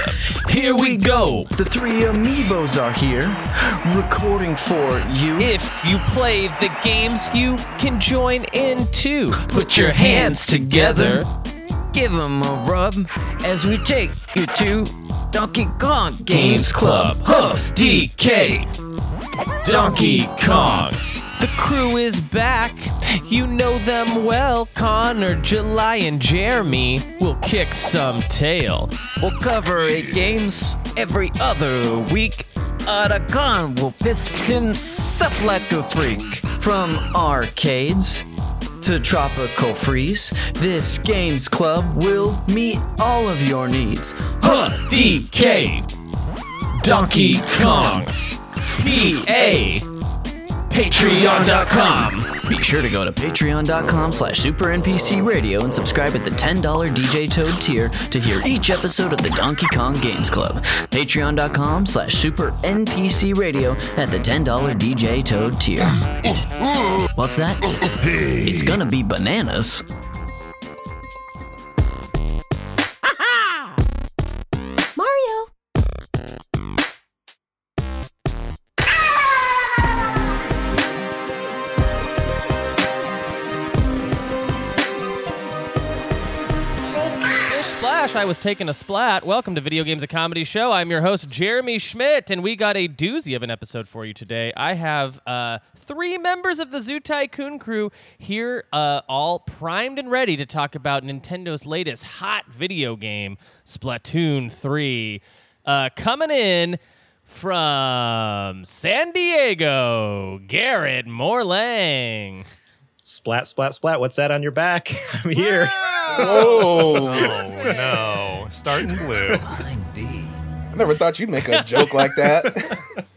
Here we go. The three amiibos are here, recording for you. If you play the games, you can join in too. Put your hands together. Give 'em a rub as we take you to Donkey Kong Games Club. Huh. DK. Donkey Kong. The crew is back. You know them well. Connor, July, and Jeremy will kick some tail. We'll cover eight games every other week. Otacon will piss himself like a freak. From arcades to tropical freeze, this games club will meet all of your needs. Huh. DK. Donkey Kong. PA. Patreon.com. Be sure to go to patreon.com slash supernpcradio and subscribe at the $10 DJ Toad tier to hear each episode of the Donkey Kong Games Club. Patreon.com slash supernpcradio at the $10 DJ Toad tier. What's that? It's gonna be bananas. Splash, I was taking a splat. Welcome to Video Games a Comedy Show. I'm your host, Jeremy Schmidt, and we got a doozy of an episode for you today. I have uh, three members of the Zoo Tycoon crew here, uh, all primed and ready to talk about Nintendo's latest hot video game, Splatoon 3. Uh, coming in from San Diego, Garrett Morlang. Splat, splat, splat. What's that on your back? I'm here. Oh, Oh no! Starting blue. I never thought you'd make a joke like that.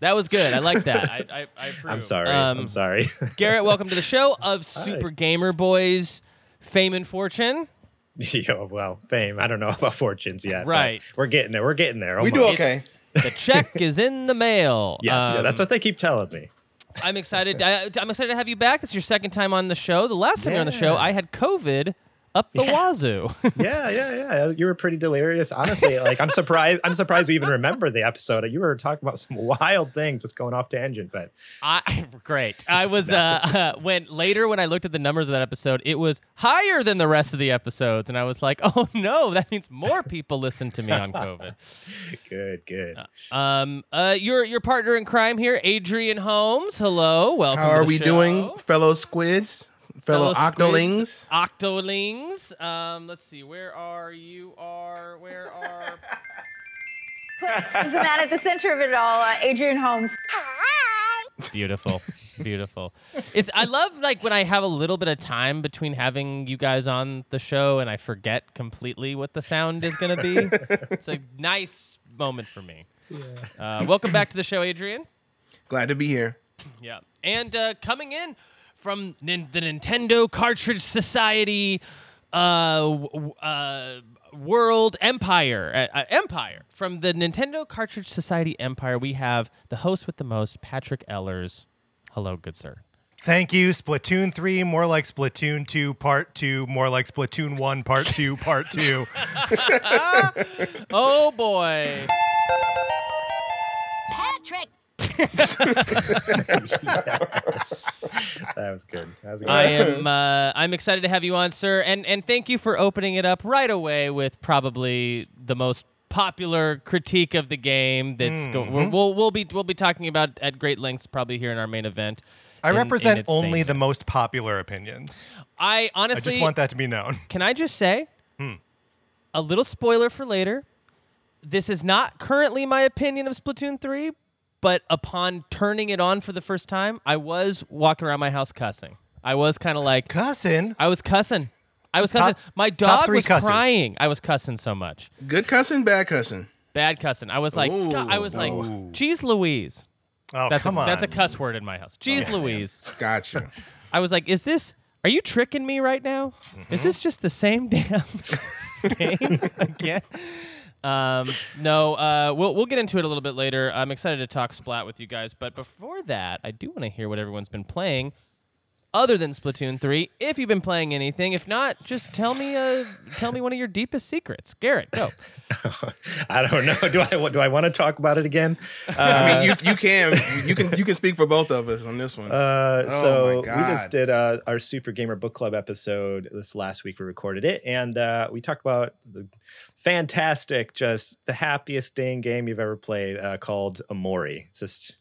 That was good. I like that. I, I, I approve. I'm sorry. Um, I'm sorry. Garrett, welcome to the show of Super Gamer Boys fame and fortune. Yeah, well, fame. I don't know about fortunes yet. Right. We're getting there. We're getting there. we do almost. okay. The check is in the mail. Yes, yeah, Um, that's what they keep telling me. I'm excited. I, I'm excited to have you back. It's your second time on the show. The last time you were on the show, Yeah. I had COVID up the wazoo. Yeah, yeah, yeah. You were pretty delirious. Honestly, like I'm surprised. I'm surprised you even remember the episode. You were talking about some wild things. It's going off tangent, but I great. I was uh, when later when I looked at the numbers of that episode, it was higher than the rest of the episodes, and I was like, oh no, that means more people listen to me on COVID. good, good. Um, uh, your your partner in crime here, Adrian Holmes. Hello, welcome. How to are the we show. doing, fellow squids, fellow, squids, octolings? Octolings. Um, let's see. Where are you? Are where are? Is the man at the center of it all, uh, Adrian Holmes. Beautiful, beautiful. It's I love like when I have a little bit of time between having you guys on the show and I forget completely what the sound is gonna be. it's a nice moment for me. Uh, welcome back to the show, Adrian. Glad to be here. Yeah. And uh, coming in from nin- the Nintendo Cartridge Society uh, w- w- uh, World Empire, uh, uh, Empire, from the Nintendo Cartridge Society Empire, we have the host with the most, Patrick Ellers. Hello, good sir. Thank you. Splatoon 3, more like Splatoon 2, part 2, more like Splatoon 1, part 2, part 2. Oh boy. Patrick. That was good. That was good. I am uh, I'm excited to have you on, sir, and and thank you for opening it up right away with probably the most popular critique of the game. That's go- we'll, we'll we'll be we'll be talking about at great lengths probably here in our main event. I in- in represent its only the most popular opinions. I I honestly just want that to be known. Can I just say a little spoiler for later? This is not currently my opinion of Splatoon 3, but upon turning it on for the first time, I was walking around my house cussing. I was kind of like, cussing. I was cussing. I was Top- cussing. My top dog was cusses. crying. I was cussing so much. Good cussing, bad cussing. Bad cussing. I was like, Ooh, God, I was like, geez Louise. Oh, That's come a, on. that's a cuss word in my house. Geez Louise. Gotcha. I was like, is this? Are you tricking me right now? Mm-hmm. Is this just the same damn game again? Um, no, uh, we'll we'll get into it a little bit later. I'm excited to talk Splat with you guys, but before that, I do want to hear what everyone's been playing other than Splatoon 3. If you've been playing anything, if not, just tell me uh, tell me one of your deepest secrets. Garrett, go. I don't know. Do I do I want to talk about it again? I mean, you you can you can you can speak for both of us on this one. Uh, Oh so my we just did uh, our Super Gamer Book Club episode this last week. We recorded it, and uh, we talked about the fantastic, just the happiest dang game you've ever played, uh, called Omori. It's just.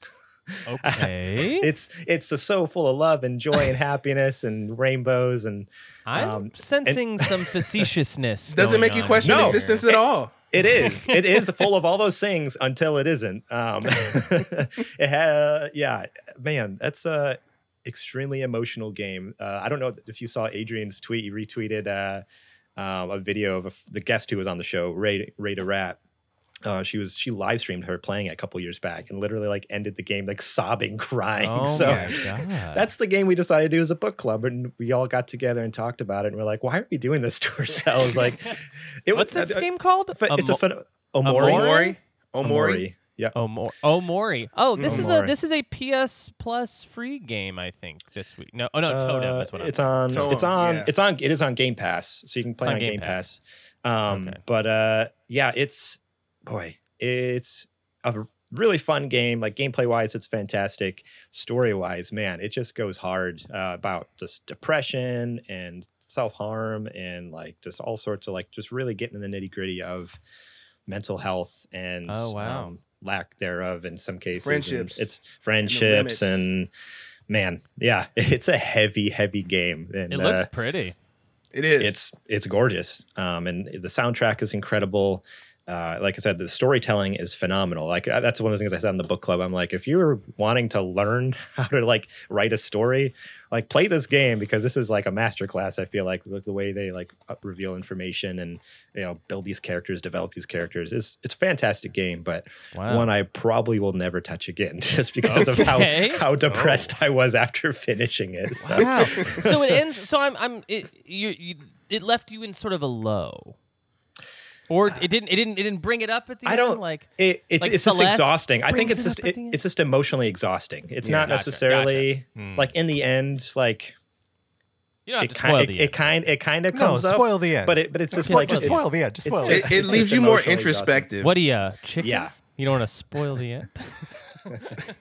Okay. It's it's just so full of love and joy and happiness and rainbows and I'm um, sensing some facetiousness. Doesn't going make you question No. existence at all. It is. It is full of all those things until it isn't. Um, it ha- yeah, man, that's a extremely emotional game. Uh, I don't know if you saw Adrian's tweet. He retweeted uh, um, a video of a f the guest who was on the show, Ray Ray Rat. Uh, she was she live streamed her playing it a couple years back and literally like ended the game like sobbing, crying. Oh so my god. that's the game we decided to do as a book club, and we all got together and talked about it. And we're like, why are we doing this to ourselves? Like, it What's was this uh, game called? Ph- it's a Amo- phen- Omori. Omori. Omori. Yeah. Omori. Omori. Oh, this is a this is a PS Plus free game. I think this week. No, oh no, Totem Uh, is what I'm. it's on. Totem, it's on. yeah. It's on. It is on Game Pass, so you can play on on Game Game, Pass. Pass. Um, Okay. But uh, yeah, it's boy, it's a really fun game. Like gameplay wise, it's fantastic. Story wise, man, it just goes hard uh, about just depression and self harm and like just all sorts of like just really getting in the nitty gritty of mental health and Oh, wow. um, lack thereof in some cases. And Friendships. It's friendships limits. and man, yeah, it's a heavy, heavy game. And it looks uh, pretty. It is. it's it's gorgeous. Um, and the soundtrack is incredible. Uh, like I said, the storytelling is phenomenal. Like uh, that's one of the things I said in the book club. I'm like, if you're wanting to learn how to like write a story, like play this game because this is like a masterclass. I feel like the, the way they like reveal information and you know build these characters, develop these characters is it's a fantastic game, but Wow. one I probably will never touch again just because Okay. of how how depressed I was after finishing it. So. Wow. so it ends. So I'm. I'm. It, you, you. It left you in sort of a low. Or it didn't. It didn't. It didn't bring it up at the I end. don't like. it, it's like it's just exhausting. I think it's just it, it's just emotionally exhausting. It's Yeah. not Gotcha, necessarily hmm. like in the end like You don't have it to spoil kind the it, end. it kind it kind of No, comes up. spoil the end. But it but it's just Okay, like just it's- spoil the end, just spoil the just- it, it leaves you more emotionally exhausting. introspective. What are you, uh, chicken? Yeah. You don't want to spoil the end.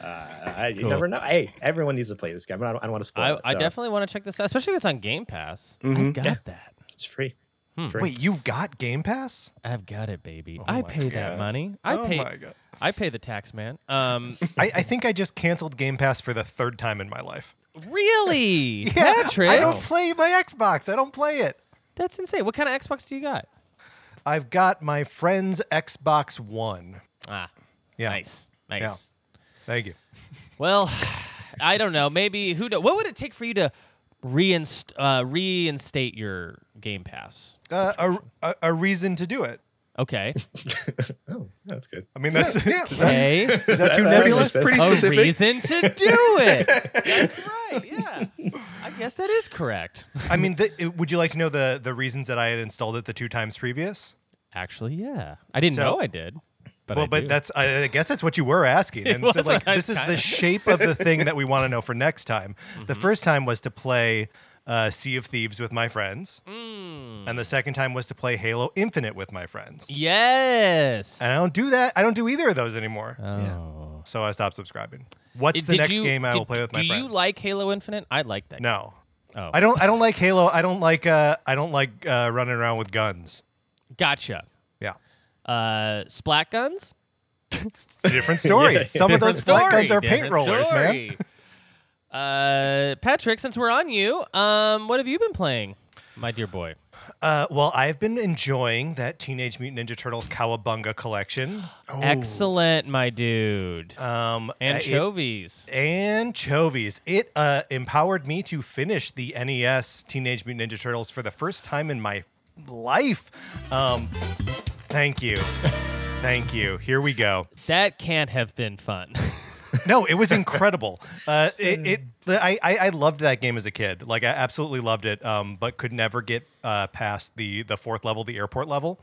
Uh, I, you Cool. never know. Hey, everyone needs to play this game. I don't, I don't want to spoil I, it. I definitely want to check this out, especially if it's on Game Pass. Mm-hmm. I've got Yeah. that. It's free. Hmm. Wait, you've got Game Pass? I've got it, baby. Oh I my pay that God. money. I oh pay. my god. I pay the tax man. Um, I, I think I just canceled Game Pass for the third time in my life. really, Yeah, Patrick? I don't play my Xbox. I don't play it. That's insane. What kind of Xbox do you got? I've got my friend's Xbox One. Ah, Yeah. nice, nice. Yeah. Thank you. Well, I don't know. Maybe who? Know, what would it take for you to reinst- uh, reinstate your Game Pass? Uh, a, a, a reason to do it. Okay. Oh, that's good. I mean, that's yeah. is that, Okay. is that too That- nebulous? that's Pretty a reason to do it. That's right. Yeah. I guess that is correct. I mean, the, it- would you like to know the the reasons that I had installed it the two times previous? Actually, yeah. I didn't So- know I did. But well, I but do. that's I, I guess that's what you were asking, and was so like this is the shape of the thing that we want to know for next time. Mm-hmm. The first time was to play uh, Sea of Thieves with my friends, Mm. and the second time was to play Halo Infinite with my friends. yes. And I don't do that. I don't do either of those anymore. Oh. So I stopped subscribing. What's Did the next you- game I did- will play with my do friends? Do you like Halo Infinite? I like that. No, Oh. I don't. I don't like Halo. I don't like. Uh, I don't like uh, running around with guns. Gotcha. Yeah, Uh, splat guns? it's a different story. Yeah, Some of those Different splat guns are paint different rollers, man. Uh, Patrick, since we're on you, um, what have you been playing, my dear boy? Uh, well, I've been enjoying that Teenage Mutant Ninja Turtles Cowabunga collection. Excellent, my dude. Um, uh, it- Anchovies. anchovies. It uh, empowered me to finish the NES Teenage Mutant Ninja Turtles for the first time in my life. Um, thank you. Thank you. Here we go. that can't have been fun. No, it was incredible. Uh, it, it I, I I loved that game as a kid. Like I absolutely loved it. Um, but could never get uh, past the the fourth level, the airport level.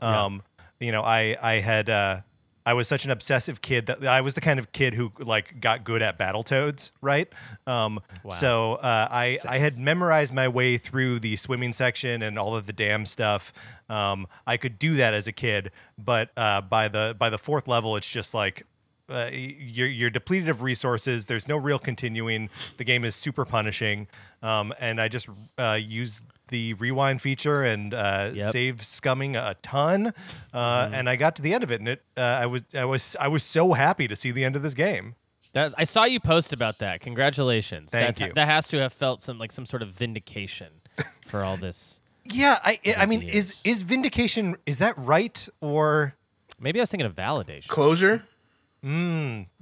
Um, you know, I I had uh, I was such an obsessive kid that I was the kind of kid who like got good at Battletoads, right? Um, So uh, I I had memorized my way through the swimming section and all of the dam stuff. Um, I could do that as a kid, but uh, by the by the fourth level, it's just like uh, you're, you're depleted of resources. There's no real continuing. The game is super punishing, um, and I just uh, used the rewind feature and uh, Yep. save scumming a ton. Uh, And I got to the end of it, and it uh, I was I was I was so happy to see the end of this game. That, I saw you post about that. Congratulations. Thank that, you. That has to have felt some like some sort of vindication for all this. Yeah, I I I mean, Crazy is is vindication is that right or? Maybe I was thinking of validation. Closure.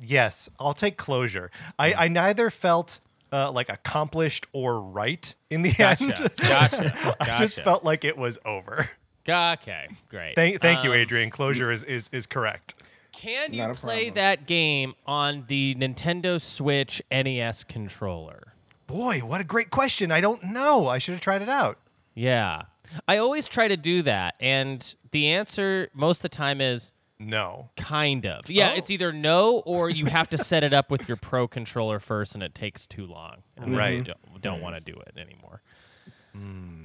Yes, I'll take closure. I, I neither felt uh, like accomplished or right in the Gotcha. end. Gotcha. I just felt like it was over. Okay, great. Thank, thank you, Um, Adrian. Closure is, is is correct. Can you Not a play problem. that game on the Nintendo Switch NES controller? Boy, what a great question. I don't know. I should have tried it out. Yeah. I always try to do that, and the answer most of the time is No. kind of. Yeah, Oh. it's either no or you have to set it up with your pro controller first, and it takes too long. And Right. You don't, don't want to do it anymore.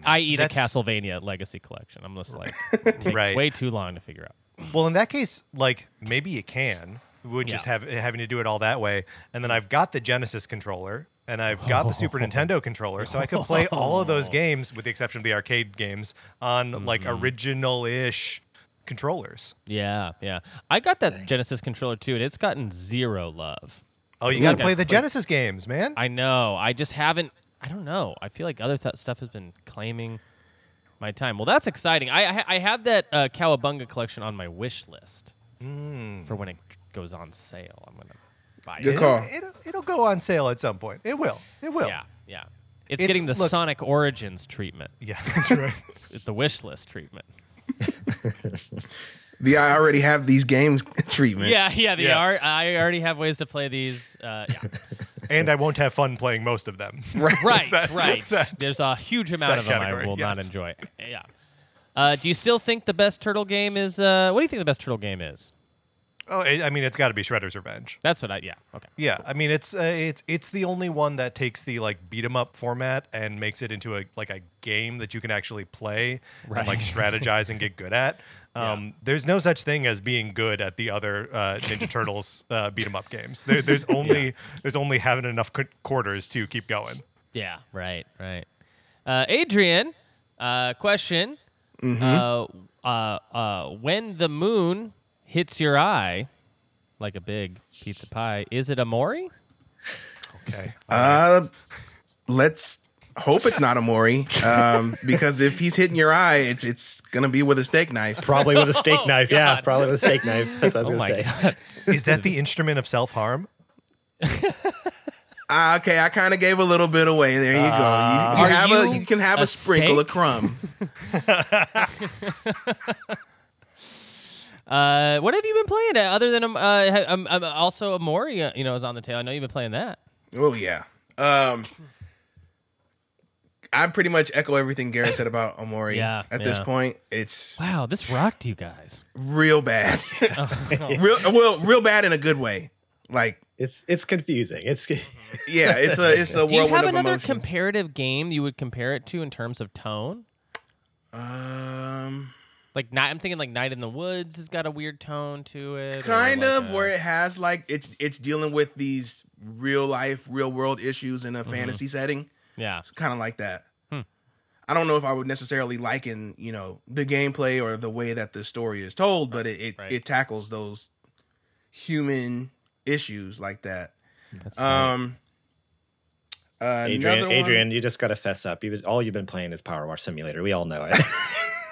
I.e., the Castlevania Legacy Collection. I'm just like, it takes Right. way too long to figure out. Well, in that case, like maybe you can. Would just have having to do it all that way, and then I've got the Genesis controller and I've got the Super Nintendo controller, so I could play all of those games, with the exception of the arcade games, on like Mm-hmm. original-ish controllers. Yeah, yeah. I got that Genesis controller too, and it's gotten zero love. Oh, you got to Okay. play the Genesis games, man. I know. I just haven't. I don't know. I feel like other th- stuff has been claiming my time. Well, that's exciting. I I, I have that uh, Cowabunga collection on my wish list for when it goes on sale. I'm gonna buy Good it. call. It'll, it'll go on sale at some point. It will. It will. Yeah, yeah. It's, It's- getting the look- Sonic Origins treatment. Yeah, that's right. It's the wish list treatment. The I already have these games treatment. Yeah, yeah. The Yeah. art. I already have ways to play these. Uh, yeah. and I won't have fun playing most of them. right, right. There's a huge amount that of them category, I will not yes. enjoy. Yeah. Uh, do you still think the best turtle game is? Uh, what do you think the best turtle game is? Oh, I I mean, it's got to be Shredder's Revenge. That's what I. Yeah. Okay. Yeah, I mean it's uh, it's it's the only one that takes the like beat 'em up format and makes it into a like a game that you can actually play and like strategize and get good at. Um, There's no such thing as being good at the other uh, Ninja Turtles uh, beat 'em up games. There, there's only there's only having enough qu- quarters to keep going. Yeah. Right. Right. Uh, Adrian, uh, question. Mm-hmm. Uh, uh, uh, when the moon hits your eye, like a big pizza pie, is it a mori? Okay. Uh, let's hope it's not a Mori, um, because if he's hitting your eye, it's it's gonna be with a steak knife. Probably with a steak Oh, knife. Yeah, probably with a steak knife. That's what I was Oh gonna my say. god. Is that the instrument of self harm? Ah, okay, I kind of gave a little bit away. There you go. You, you have you a you can have a a, sprinkle, a steak? crumb. Uh, what have you been playing uh, other than um, uh, ha- um, um, also Omori? Uh, you know, is on the tail. I know you've been playing that. Oh yeah. Um, I pretty much echo everything Garrett said about Omori. Yeah, At this point, it's Wow, this rocked you guys. real bad. Oh, real well, real bad in a good way. Like, It's it's confusing. It's yeah, it's a it's a Do you have of another emotions. comparative game you would compare it to in terms of tone? um, Like, night, I'm thinking like Night in the Woods has got a weird tone to it. kind like of a- where it has like it's it's dealing with these real life, real world issues in a Mm-hmm. fantasy setting. yeah, It's kind of like that. Hmm. I don't know if I would necessarily liken, you know, the gameplay or the way that the story is told, but it it, Right. it tackles those human issues like that. that's right. Um, uh, Adrian. Adrian, you just got to fess up. You, all you've been playing is Power Wash Simulator. We all know it.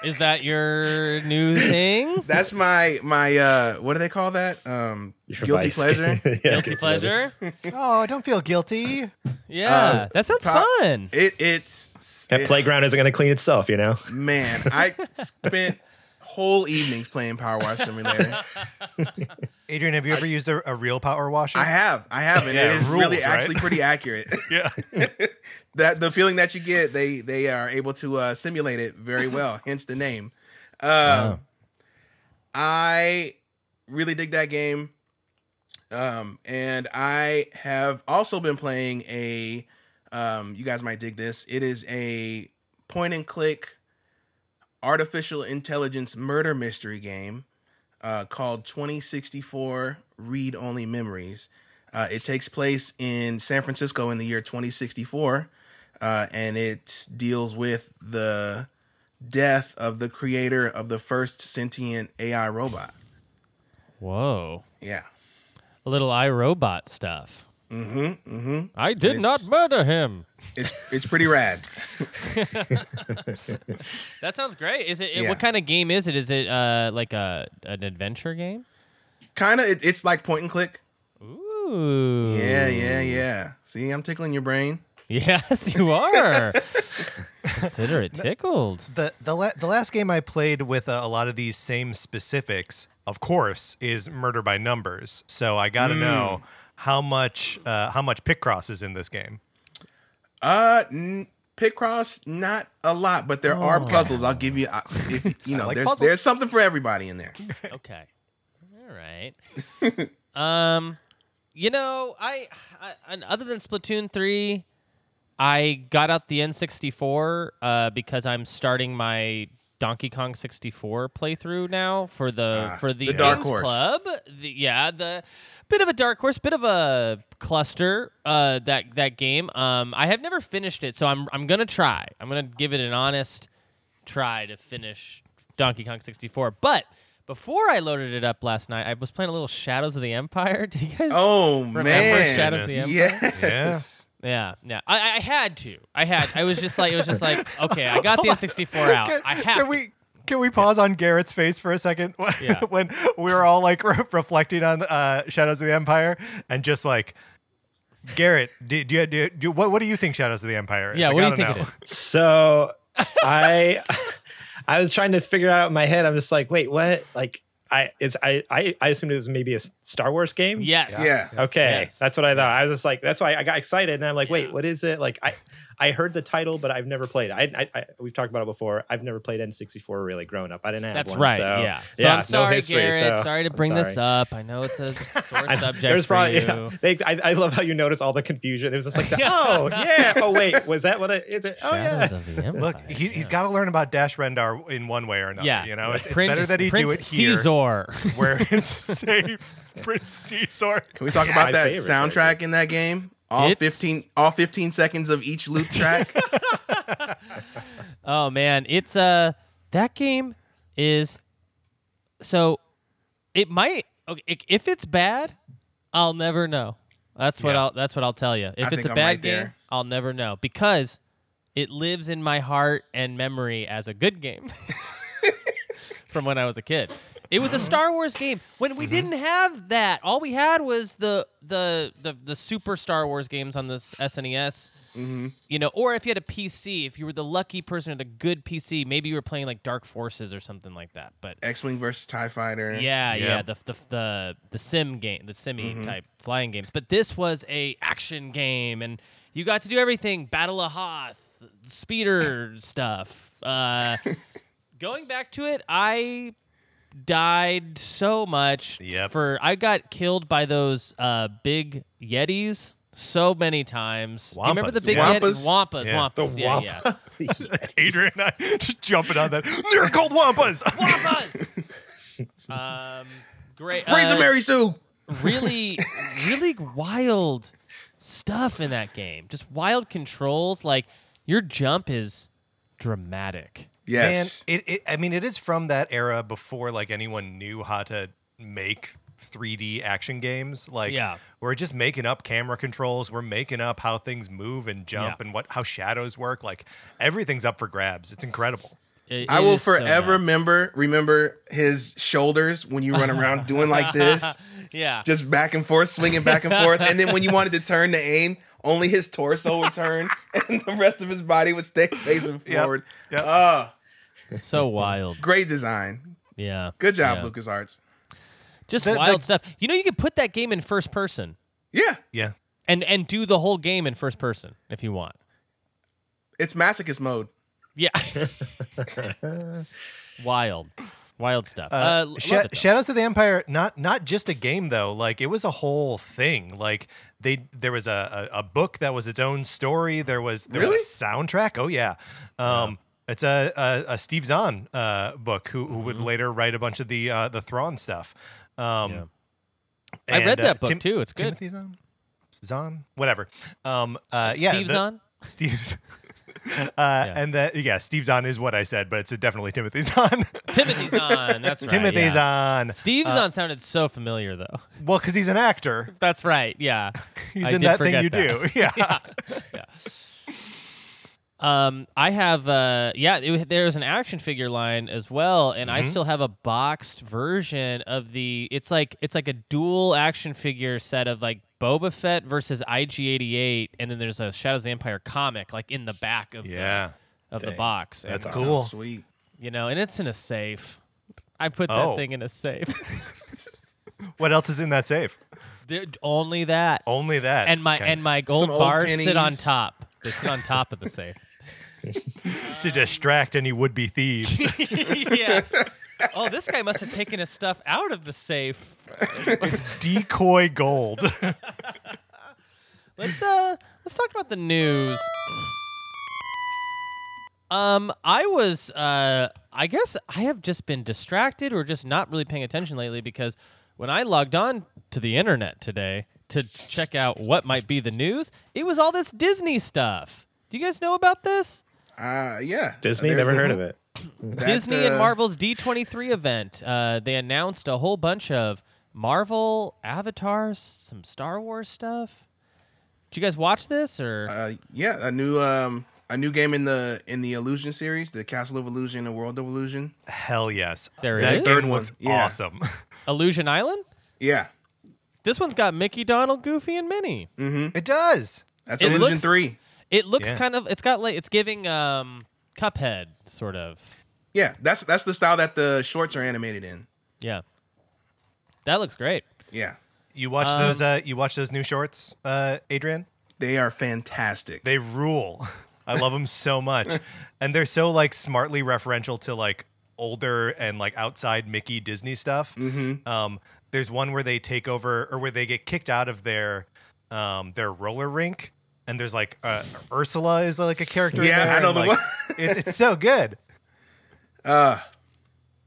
is that your new thing? That's my my uh, what do they call that? Um, Your guilty vice. pleasure. Yeah, Guilty pleasure? Oh, I don't feel guilty. Yeah, that sounds top- fun. It it's That it- playground isn't going to clean itself, you know. man. I spent whole evenings playing Power Wash Simulator. Adrian, have you ever used a, a real power washer? I have, I have, and Yeah, it is rules, really right? actually pretty accurate. Yeah. that the feeling that you get, they they are able to uh, simulate it very well. hence the name. Uh, I really dig that game. Um, and I have also been playing a. Um, you guys might dig this. It is a point and click artificial intelligence murder mystery game uh, called 2064 Read Only Memories. Uh, it takes place in San Francisco in the year 2064, uh, and it deals with the death of the creator of the first sentient AI robot. Whoa. Yeah. A little iRobot stuff. Mm-hmm. Mm-hmm. I did not murder him. It's it's pretty rad. That sounds great. Is it? Yeah. What kind of game is it? Is it uh like a an adventure game? Kind of, it, it's like point and click. Ooh. Yeah, yeah, yeah. See, I'm tickling your brain. Yes, you are. Consider it tickled. The the la- the last game I played with uh, a lot of these same specifics, of course, is Murder by Numbers. So I got to know how much uh, how much Picross is in this game. Uh, n- Picross, not a lot, but there are puzzles. I'll give you. uh, If, you know, like there's puzzles. there's something for everybody in there. Okay. All right. um, you know, I, I and other than Splatoon three, I got out the N64 uh, because I'm starting my Donkey Kong 64 playthrough now for the Ah, for the, the Dark Games Horse. Club. The, yeah, the bit of a dark horse, bit of a cluster. Uh, that that game. Um, I have never finished it, so I'm I'm gonna try. I'm gonna give it an honest try to finish Donkey Kong 64. But before I loaded it up last night, I was playing a little Shadows of the Empire. Did you guys? Oh Remember man, Shadows of the Empire? yes. Yeah, yeah. I, I had to. I had. I was just like, it was just like, okay, I got the N64 out. Can, I have. can we can we pause on Garrett's face for a second Yeah. when we were all like re- reflecting on uh, Shadows of the Empire and just like Garrett, do, do, you- do, do what what do you think Shadows of the Empire is? Yeah. I What do you think know. it is? So I I was trying to figure it out in my head. I'm just like, wait, what? Like I is I I, I assumed it was maybe a Star Wars game. Yes. Yeah. Okay, Yes. that's what I thought. I was just like, that's why I got excited, and I'm like, wait, what is it? Like, I I heard the title, but I've never played. I, I, I we've talked about it before. I've never played N64 really growing up. I didn't have That's one. right. So, yeah. So yeah, I'm sorry, no history, Garrett. so sorry to I'm bring this up. I know it's a sore subject There's for probably you. yeah. They, I, I love how you notice all the confusion. It was just like, the, oh yeah, oh wait, was that what it is? It oh Shadows yeah. Empire. Look, he, he's got to learn about Dash Rendar in one way or another. Yeah. you know, it's, it's better that he Prince do it here Xizor. where it's safe. Prince Xizor. Can we talk My about that favorite soundtrack in that game? All It's- 15 all 15 seconds of each loop track. Oh man, it's uh that game is so it might okay, if it's bad, I'll never know. That's what Yeah. I'll that's what I'll tell you. If I it's think a I'm bad right game, there. I'll never know because it lives in my heart and memory as a good game from when I was a kid. It was a Star Wars game when we Mm-hmm. didn't have that. All we had was the the the, the super Star Wars games on this SNES. Mm-hmm. You know, or if you had a PC, if you were the lucky person with a good PC, maybe you were playing like Dark Forces or something like that. But X-wing versus TIE fighter. yeah, yeah, the the the the sim game, the simmy Mm-hmm. type flying games. But this was a action game, and you got to do everything: Battle of Hoth, speeder stuff. Uh, going back to it, I died so much. Yep. For I got killed by those uh, big yetis. So many times. Do you remember the big yeah. Yeti? Wampas, Yeah. Wampas. The yeah, yeah. Adrian and I just jumping on that. They're called Wampas. Wampas. um, great. Praise uh, of Mary Sue. really, really wild stuff in that game. Just wild controls. Like your jump is dramatic. Yes. Man, it, it I mean it is from that era before like anyone knew how to make 3D action games. Like Yeah. we're just making up camera controls, we're making up how things move and jump Yeah. and what how shadows work. Like everything's up for grabs. It's incredible. It- I will is so forever remember remember his shoulders when you run around doing like this, Yeah. just back and forth, swinging back and forth, and then when you wanted to turn to aim, only his torso would turn, and the rest of his body would stay facing Yep. forward. Yep. Ah, so wild. great design. Yeah. Good job, Yeah. LucasArts. Just The- the- wild stuff. You know, you could put that game in first person Yeah, Yeah. and and do the whole game in first person if you want. it's masochist mode. Yeah. wild. Wild stuff. Uh, Uh, love Sha- it. Shadows of the Empire, not not just a game though. Like it was a whole thing. Like they there was a, a, a book that was its own story. There was there Really? was a soundtrack. Oh yeah. Um, It's a, a, a Steve Zahn uh, book who, who would later write a bunch of the uh, the Thrawn stuff. Um, Yeah. I read uh, that book, too. It's good. Timothy Zahn, Zahn, whatever. Um, uh, yeah, Steve the- Zahn? Steve's. Uh, And that yeah, Steve Zahn is what I said, but it's definitely Timothy Zahn. Timothy Zahn. That's right. Timothy yeah. Zahn. Steve Zahn sounded so familiar though. Well, because he's an actor. That's right. Yeah. He's I in that thing you that. do. Yeah. Um, I have uh, yeah, it, there's an action figure line as well, and Mm-hmm. I still have a boxed version of the. It's like it's like a dual action figure set of like Boba Fett versus IG88, and then there's a Shadows of the Empire comic like in the back of Yeah. the, of the box. That's and, That sounds cool. Sweet. You know, and it's in a safe. I put that Oh. thing in a safe. What else is in that safe? There- Only that. Only that. and my Okay. and my gold old bars sit on top. They sit on top of the safe. to distract any would-be thieves. yeah. Oh, this guy must have taken his stuff out of the safe. It's Decoy gold. Let's uh let's talk about the news. Um I was uh I guess I have just been distracted or just not really paying attention lately because when I logged on to the internet today to check out what might be the news, it was all this Disney stuff. Do you guys know about this? Uh, yeah. Disney, There's never a- heard of it. that, Disney and uh, Marvel's D23 event. Uh, they announced a whole bunch of Marvel avatars, some Star Wars stuff. Did you guys watch this or? Uh, yeah, a new um a new game in the in the Illusion series, the Castle of Illusion and World of Illusion. Hell yes. There that it is. game Third one, looks yeah. awesome. Illusion Island. Yeah, This one's got Mickey, Donald, Goofy, and Minnie. it does. that's It Illusion looks- three. It looks Yeah. kind of. It's got like it's giving um Cuphead sort of. Yeah, that's that's the style that the shorts are animated in. Yeah. That looks great. Yeah, You watch Um, those uh you watch those new shorts, uh Adrian? they are fantastic. They rule. I love them so much. And they're so like smartly referential to like older and like outside Mickey Disney stuff. Mm-hmm. Um, there's one where they take over or where they get kicked out of their um, their roller rink. And there's like uh, Ursula is like a character. Yeah, there, I know the like, one. it's it's so good.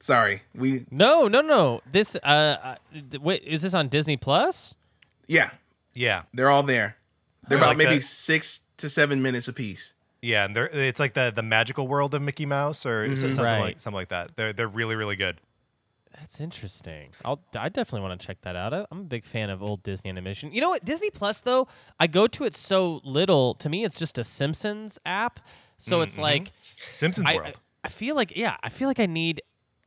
Sorry, we No, no, no. This uh, uh wait, is this on Disney Plus? yeah, Yeah, they're all there. They're about like maybe that. six to seven minutes apiece. yeah, and they're it's like the the magical world of Mickey Mouse or so- something Right. like something like that. They're they're really really good. That's interesting. I'll I definitely want to check that out. I- I'm a big fan of old Disney animation. You know what? Disney Plus though, I go to it so little. To me, it's just a Simpsons app. So it's mm-hmm. like Simpsons I, World. I feel like yeah, I feel like I need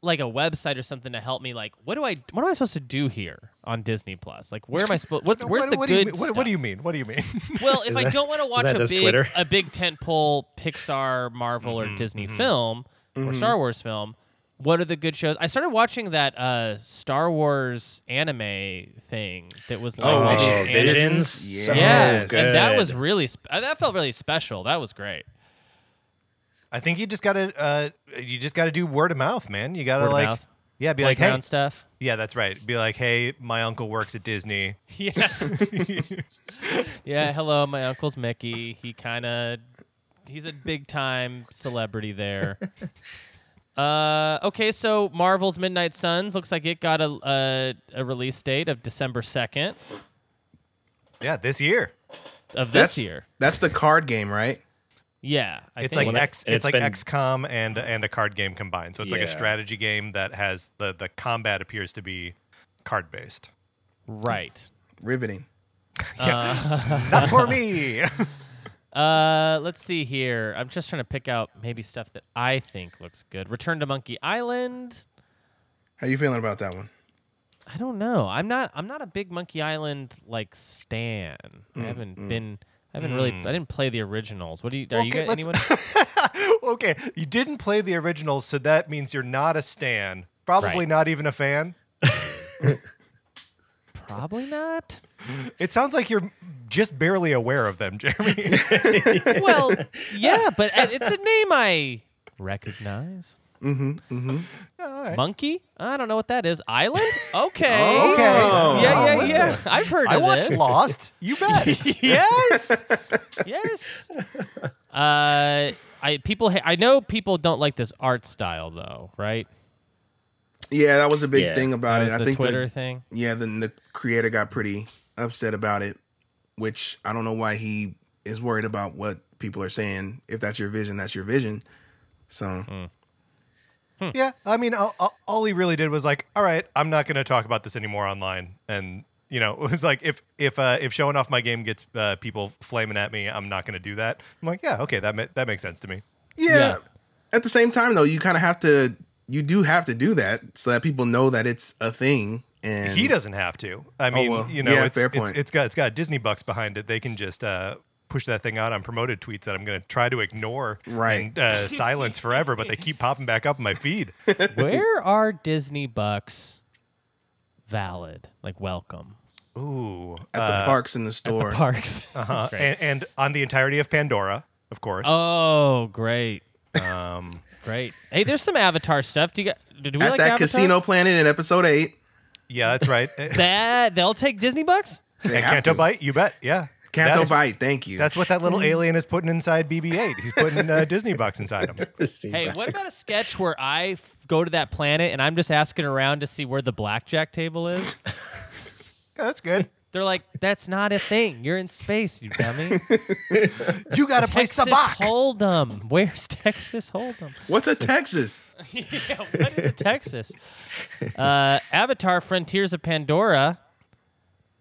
like a website or something to help me. Like, what do I what am I supposed to do here on Disney Plus? Like, where am I supposed? What's where's what, the what good do you? What, what do you mean? What do you mean? Well, if I don't want to watch a big Twitter? a big tentpole Pixar, Marvel, Mm-hmm, or Disney mm-hmm. film or Star mm-hmm. Wars film, what are the good shows? I started watching that uh, Star Wars anime thing that was like Oh, Visions. anim- Visions. Yeah. So Yeah, Yes. and that was really sp- uh, that felt really special. That was great. I think you just gotta uh, you just gotta do word of mouth, man. You gotta Word of like mouth? yeah, be like, hey, stuff. yeah, that's right. Be like, hey, my uncle works at Disney. Yeah. yeah. Hello, my uncle's Mickey. He kind of he's a big time celebrity there. Uh, okay, so Marvel's Midnight Suns looks like it got a a, a release date of December second Yeah, this year. of this That's year. That's the card game, right? Yeah, I it's think. like Well, X. and It's, it's like been- XCOM and and a card game combined. So it's like a strategy game that has the the combat appears to be card based. right. Riveting. Not for me. Uh, let's see here. I'm just trying to pick out maybe stuff that I think looks good. Return to Monkey Island. How you feeling about that one? I don't know. I'm not. I'm not a big Monkey Island like stan. I Mm, haven't been. I haven't really. I didn't play the originals. What do you? Are you Okay, guys, anyone? okay, you didn't play the originals, so that means you're not a stan. Probably Right. not even a fan. Probably not. It sounds like you're just barely aware of them, Jeremy. well, yeah, but it's a name I recognize. Monkey? I don't know what that is. Island? Okay. Okay. Oh. Yeah, yeah, what's yeah. I've heard I of watched this. Lost. You bet. yes. yes. Uh, I people ha- I know people don't like this art style though, right? Yeah, that was a big Yeah, thing about That it. was I the think the- Twitter thing. yeah, then the creator got pretty upset about it, which I don't know why he is worried about what people are saying. If that's your vision, that's your vision. So yeah. I mean, all, all- all he really did was like, all right, I'm not going to talk about this anymore online. And, you know, it was like, if if uh, if showing off my game gets uh, people flaming at me, I'm not going to do that. I'm like, yeah, okay, that ma- that makes sense to me. yeah. Yeah. At the same time, though, you kind of have to. You do have to do that so that people know that it's a thing. And he doesn't have to. I mean, well, you know, yeah, it's, fair it's, point. it's got it's got Disney bucks behind it. They can just uh, push that thing out on promoted tweets that I'm going to try to ignore Right. and uh, silence forever, but they keep popping back up in my feed. Where are Disney bucks valid? Like welcome Ooh, at the parks in the store. parks. uh, Great. and, and on the entirety of Pandora, of course. Oh, great, Um, great. Hey, there's some Avatar stuff. Do you got? Do we at like that Avatar? casino planet in episode eight. yeah, that's right. That they'll take Disney bucks. They have Canto to. Bight, you bet. Yeah, That Canto is- Bight. Thank you. That's what that little alien is putting inside BB-8. He's putting uh, Disney bucks inside him. Hey, what about a sketch where I f- go to that planet and I'm just asking around to see where the blackjack table is? Yeah, that's good. They're like, "That's not a thing. You're in space, you dummy." You got to play Texas Sabacc. Hold'em. Where's Texas Hold'em? What's a Texas? yeah, what is a Texas? Uh, Avatar: Frontiers of Pandora.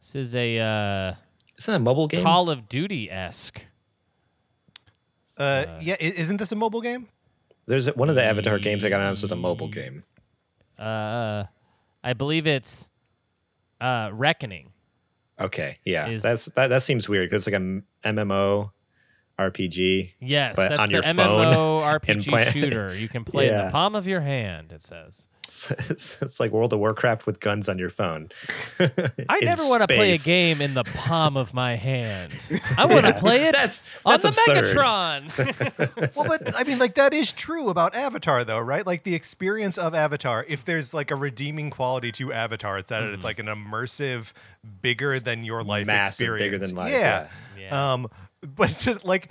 This is a uh, Isn't that a mobile game? Call of Duty esque. Uh, yeah, i- isn't this a mobile game? There's one of the Avatar games that got announced as a mobile game. Uh, I believe it's uh, Reckoning. Okay, yeah, Is- that's that. That seems weird because it's like a MMO RPG. Yes, But that's on the your MMO phone RPG shooter. You can play in the palm of your hand. It says. It's, it's like World of Warcraft with guns on your phone. I never want to play a game in the palm of my hand. I want to play it That's- on that's the absurd. Megatron. Well, but I mean, like that is true about Avatar, though, right? Like the experience of Avatar. If there's like a redeeming quality to Avatar, it's that it's like an immersive, bigger than your life Massive, experience. bigger than life, Yeah. yeah. Um, but to, like,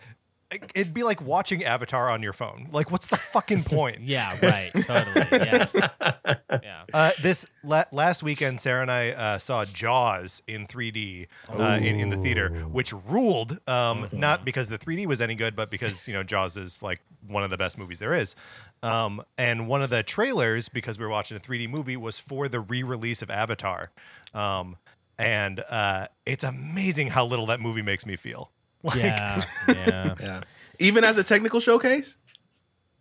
it'd be like watching Avatar on your phone. Like, what's the fucking point? yeah, right. Totally. Yeah. Yeah. Uh, this la- last weekend, Sarah and I uh, saw Jaws in 3D uh, in, in the theater, which ruled. Um, Not because the 3D was any good, but because you know Jaws is like one of the best movies there is. Um, and one of the trailers, because we were watching a 3D movie, was for the re-release of Avatar. Um, and uh, it's amazing how little that movie makes me feel. Like, Yeah. Yeah. Yeah, Even as a technical showcase?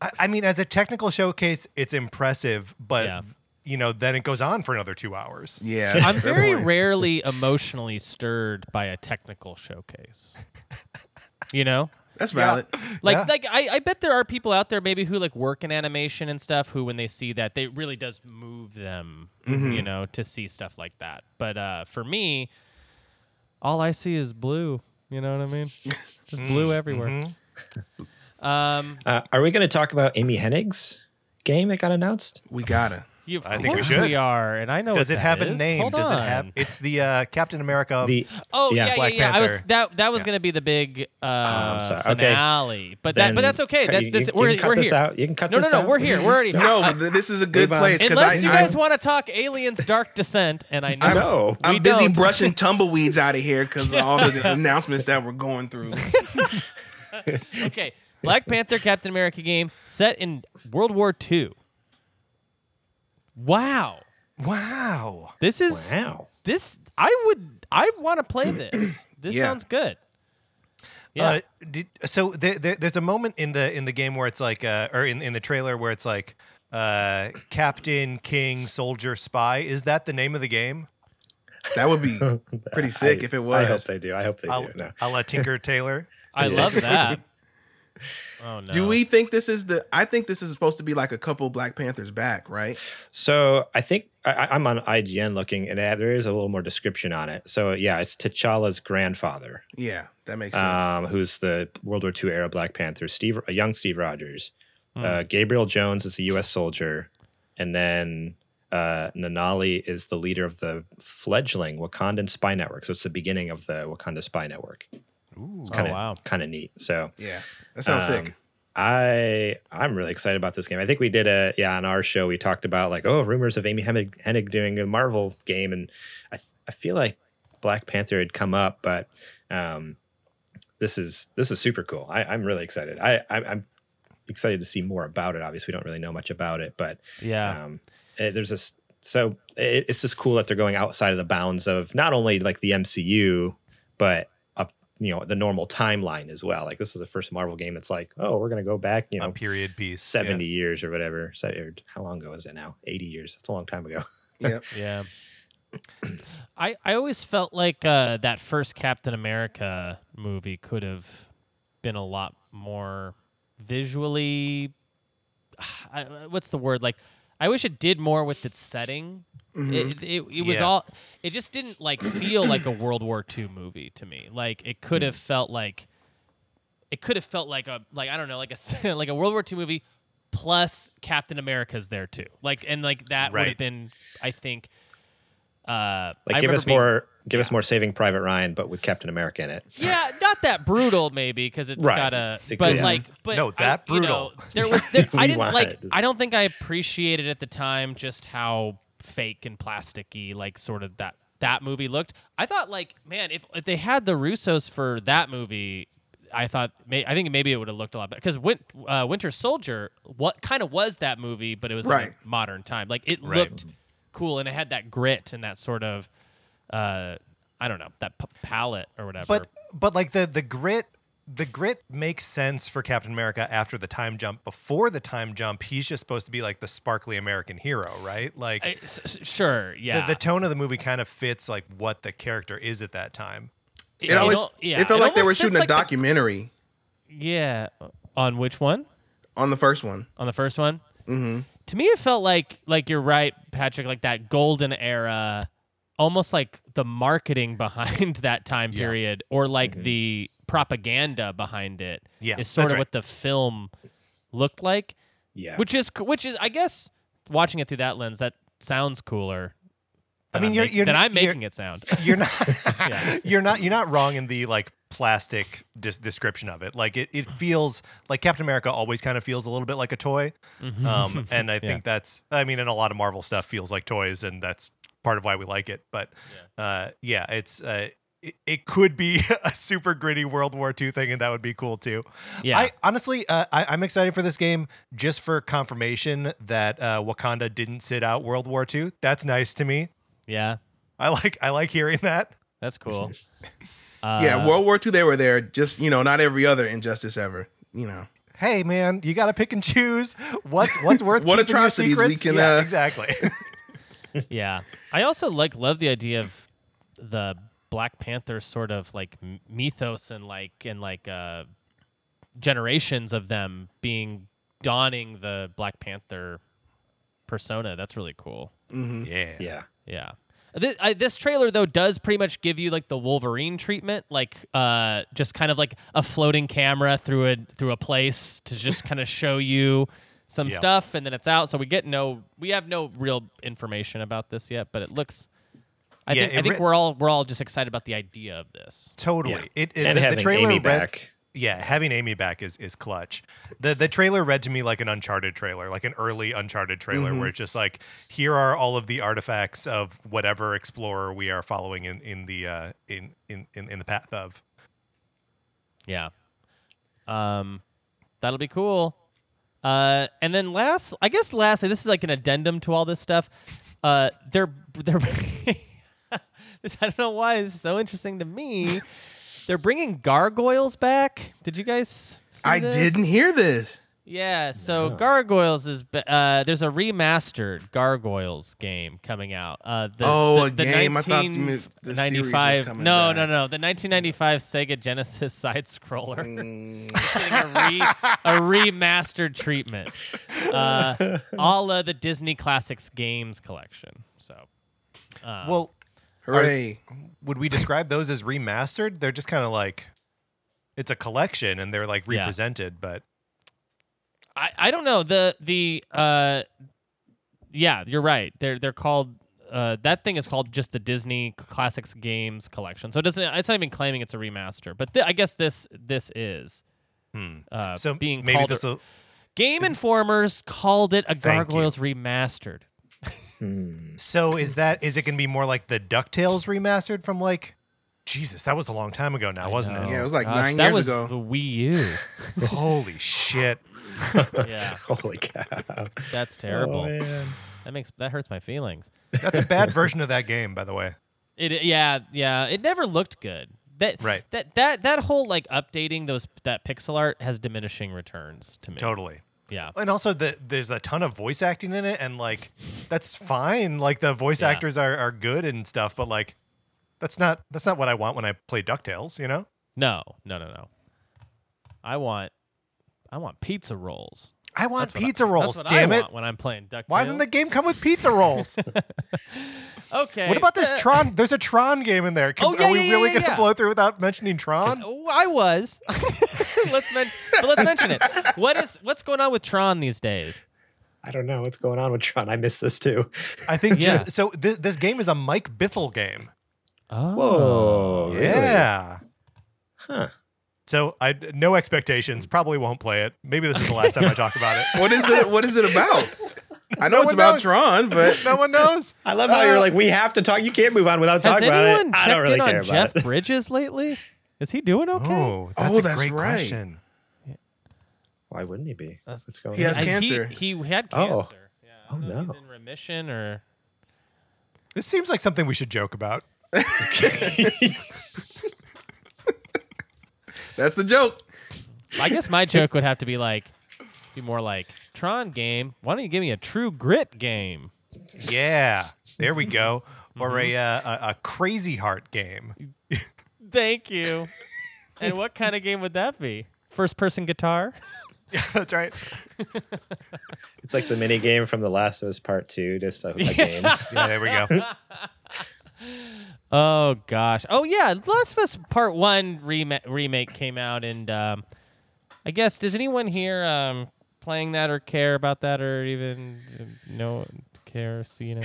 I, I mean, as a technical showcase, it's impressive, but Yeah. you know, then it goes on for another two hours. Yeah. I'm very rarely emotionally stirred by a technical showcase. You know? That's valid. Like, Yeah. like I, I bet there are people out there maybe who like work in animation and stuff who, when they see that, they really does move them, Mm-hmm. you know, to see stuff like that. But uh, for me, all I see is blue. You know what I mean? Just blue everywhere. Mm-hmm. Um, uh, are we going to talk about Amy Hennig's game that got announced? We gotta. You, of I think we course should. we are, and I know. Does what it that have a is. name? Hold Does it have? on. It's the uh, Captain America. The Oh yeah, yeah, Black yeah. I was Panther. that that was Yeah. gonna be the big uh, I'm sorry. Okay. finale, but that but Then that's okay. cut- That, you- this, you we're can cut we're this here. out. You can cut no, this no, no. out. We're here. We're already. No, I- but this is a good Move on. place because unless I, you guys want to talk Aliens Dark Descent, and I know. I know. we I'm busy don't. brushing tumbleweeds out of here because of all the announcements that we're going through. okay, Black Panther, Captain America game set in World War II. Wow, wow. this is Wow. this. I would. I want to play this. This Yeah. sounds good. Yeah. Uh, did, so there, there, there's a moment in the in the game where it's like, uh, or in in the trailer where it's like, uh, Captain, King, Soldier, Spy. Is that the name of the game? That would be pretty sick I- if it was. I hope they do. I hope they I'll, do. No. I'll let Tinker Taylor. I love that. Oh no. Do we think this is the? I think this is supposed to be like a couple Black Panthers back, right? So I think I, I'm on IGN looking, and uh, there is a little more description on it. So yeah, it's T'Challa's grandfather, Yeah, that makes sense. um, who's the World War II era Black Panther, Steve, a young Steve Rogers. Uh, Gabriel Jones is a U.S. soldier, and then uh, Nenali is the leader of the fledgling Wakandan spy network. So it's the beginning of the Wakanda spy network. It's kind of Oh, wow. kind of neat. So Yeah, that sounds Um, sick. I I'm really excited about this game. I think we did a yeah on our show we talked about like oh rumors of Amy Hennig, Hennig doing a Marvel game and I th- I feel like Black Panther had come up but um this is this is super cool. I, I'm really excited. I, I I'm excited to see more about it. Obviously we don't really know much about it but Yeah. um, eh, there's this so it, it's just cool that they're going outside of the bounds of not only like the MCU but of you know the normal timeline as well. Like this is the first Marvel game. It's like oh we're gonna go back you A know period piece. 70 years or whatever. So, or how long ago is it now? 80 years. That's a long time ago. yeah, Yeah. I I always felt like uh, that first Captain America movie could have been a lot more visually. I, what's the word? Like, I wish it did more with its setting. It, it, it was Yeah. all. It just didn't like feel like a World War II movie to me. Like it could have felt like. It could have felt like a like I don't know like a like a World War II movie plus Captain America's there too. Like and like that would have been I think. Uh, Like I give us being- more, give us more Saving Private Ryan, but with Captain America in it. Yeah, not that brutal, maybe because it's Right. got a. But could- like, but No, I- that you know, brutal. there was. There, I didn't like. I don't think I appreciated at the time just how fake and plasticky, like, sort of that that movie looked. I thought, like, man, if, if they had the Russos for that movie. I thought, may, I think maybe it would have looked a lot better because Win, uh, Winter Soldier, what kind of was that movie, but it was in Right. a modern time. Like it Right. looked cool and it had that grit and that sort of, uh, I don't know, that p- palette or whatever. But but like the the grit the grit makes sense for Captain America after the time jump. Before the time jump, he's just supposed to be like the sparkly American hero, right? Like I- s- s- sure, yeah. the, the tone of the movie kind of fits like what the character is at that time. It always yeah, it felt it like they were shooting fits a like the- documentary yeah. On which one? on the first one. On the first one? Mm-hmm. To me, it felt like like you're right, Patrick. Like that golden era, almost like the marketing behind that time Yeah. period, or like the propaganda behind it. Yeah, is sort of right. what the film looked like. Yeah. Which is which is I guess watching it through that lens, that sounds cooler. I than mean, I'm you're- make- you're I'm you're- making it sound. You're not Yeah. you're not you're not wrong in the like plastic dis- description of it. Like it, it feels like Captain America always kind of feels a little bit like a toy. Mm-hmm. Um, and I think that's I mean, and a lot of Marvel stuff feels like toys, and that's part of why we like it. But uh, yeah, it's uh, it, it could be a super gritty World War II thing, and that would be cool too. Yeah. I honestly, uh, I, I'm excited for this game just for confirmation that uh, Wakanda didn't sit out World War II. That's nice to me. yeah, I like I like hearing that. that's cool. yeah, World War II they were there. Just you know, not every other injustice ever. You know, hey man, you got to pick and choose what's what's worth What keeping your atrocities we can, Yeah, uh, exactly. Yeah. I also like love the idea of the black panther sort of like mythos and like and like uh generations of them being donning the black panther persona. That's really cool. Yeah, yeah. yeah. This, I, this trailer though does pretty much give you like the wolverine treatment like uh just kind of like a floating camera through a through a place to just kind of show you some Yeah. stuff and then it's out so we get no we have no real information about this yet but it looks i Yeah, think i think re- we're all we're all just excited about the idea of this Totally. Yeah. It, it and the, the trailer Amy read, back. Yeah, having Amy back is is clutch. The the trailer read to me like an Uncharted trailer, like an early Uncharted trailer, Mm-hmm. where it's just like here are all of the artifacts of whatever explorer we are following in in the uh, in, in in in the path of. Yeah. Um, that'll be cool. Uh, and then last, I guess lastly, this is like an addendum to all this stuff. Uh, they're they're. this, I don't know why this is so interesting to me. They're bringing gargoyles back. Did you guys? See I this? didn't hear this. Yeah, so Gargoyles is uh, there's a remastered Gargoyles game coming out. Uh, the, Oh, the, a the game? I thought you the series was 1995 coming No, back. no, no. The 1995 Sega Genesis side scroller Mm. a, re, a remastered treatment. Uh, all of the Disney Classics games collection. So Uh, well, Hooray! would we describe those as remastered? They're just kind of like it's a collection and they're like Yeah. represented, but I, I don't know the the uh yeah you're right they're they're called uh that thing is called just the Disney Classics Games Collection so it doesn't it's not even claiming it's a remaster but th- I guess this this is uh, So being maybe called this will. Game Informers called it a Thank you. Gargoyles remastered So is that is it going to be more like the Ducktales remastered from like? Jesus, that was a long time ago now, wasn't Yeah, it Yeah, it? was like Gosh, nine that years was ago. the Wii U Holy shit! Yeah Holy cow! that's terrible Oh, man. that makes that hurts my feelings That's a bad version of that game, by the way. It yeah yeah. It never looked good. That Right. That that that whole like updating those that pixel art has diminishing returns to me. Totally. Yeah. And also, the, there's a ton of voice acting in it, and like that's fine. Like the voice Yeah. actors are, are good and stuff, but like that's not that's not what I want when I play Ducktales. You know? No no no no. I want I want pizza rolls. I want That's what I- pizza rolls. That's what damn I it! want when I'm playing DuckTales. Why doesn't the game come with pizza rolls? Okay. what about this uh, Tron? There's a Tron game in there. Can, Oh, yeah, are we yeah, really yeah, gonna yeah. blow through without mentioning Tron? Oh, I was. let's men- let's mention it. What is what's going on with Tron these days? I don't know what's going on with Tron. I miss this too. I think Yeah. just so th- this game is a Mike Bithell game. Oh. Whoa! Yeah. Huh. So I no expectations. Probably won't play it. Maybe this is the last time I talk about it. What is it? What is it about? I know No it's about knows. Tron, but No one knows. I love how you're like, we have to talk. You can't move on without talking about it. checked I don't really in on care Jeff it. Bridges lately? Is he doing okay? Oh, that's Oh, a that's great right. question. Why wouldn't he be? That's- What's going He has on? I- cancer. He, he had Oh. cancer. Yeah, I don't Oh, know if no. He's in remission or. This seems like something we should joke about. That's the joke. I guess my joke would have to be like, be more like Tron game. Why don't you give me a True Grit game? Yeah, there we go. Or Mm-hmm. a, uh, a a crazy heart game. Thank you. and what kind of game would that be? First person guitar? Yeah, That's right. It's like the mini game from The Last of Us Part Two, just a, a game. Yeah, there we go. Oh gosh. Oh yeah, Last of Us Part One remake remake came out, and um, I guess does anyone here um, playing that or care about that or even uh, know care see it?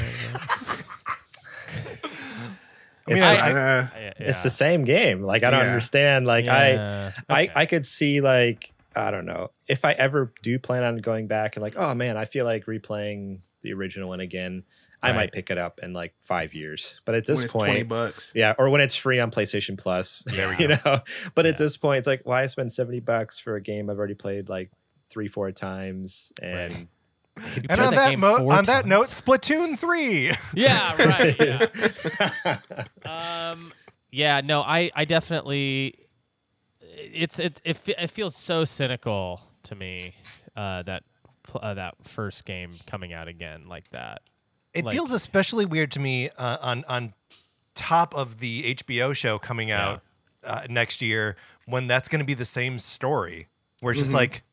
It's, I- the- Uh, it's the same game. Like I don't Yeah. understand. Like Yeah. I, Okay. I, I could see like I don't know if I ever do plan on going back and like oh man, I feel like replaying the original one again. I Right. might pick it up in like five years. But at when this it's point, twenty bucks. Yeah, or when it's free on PlayStation Plus. There we you know. But at this point, it's like, why spend seventy bucks for a game I've already played like three, four times, and You And on that mo- four on that note, Splatoon three. Yeah, right. Yeah. um, yeah, no, I, I definitely, it's, it's, it, it feels so cynical to me uh, that pl- uh, that first game coming out again like that. It Like- feels especially weird to me uh, on on top of the HBO show coming out uh, next year when that's going to be the same story. Where it's just Mm-hmm. like,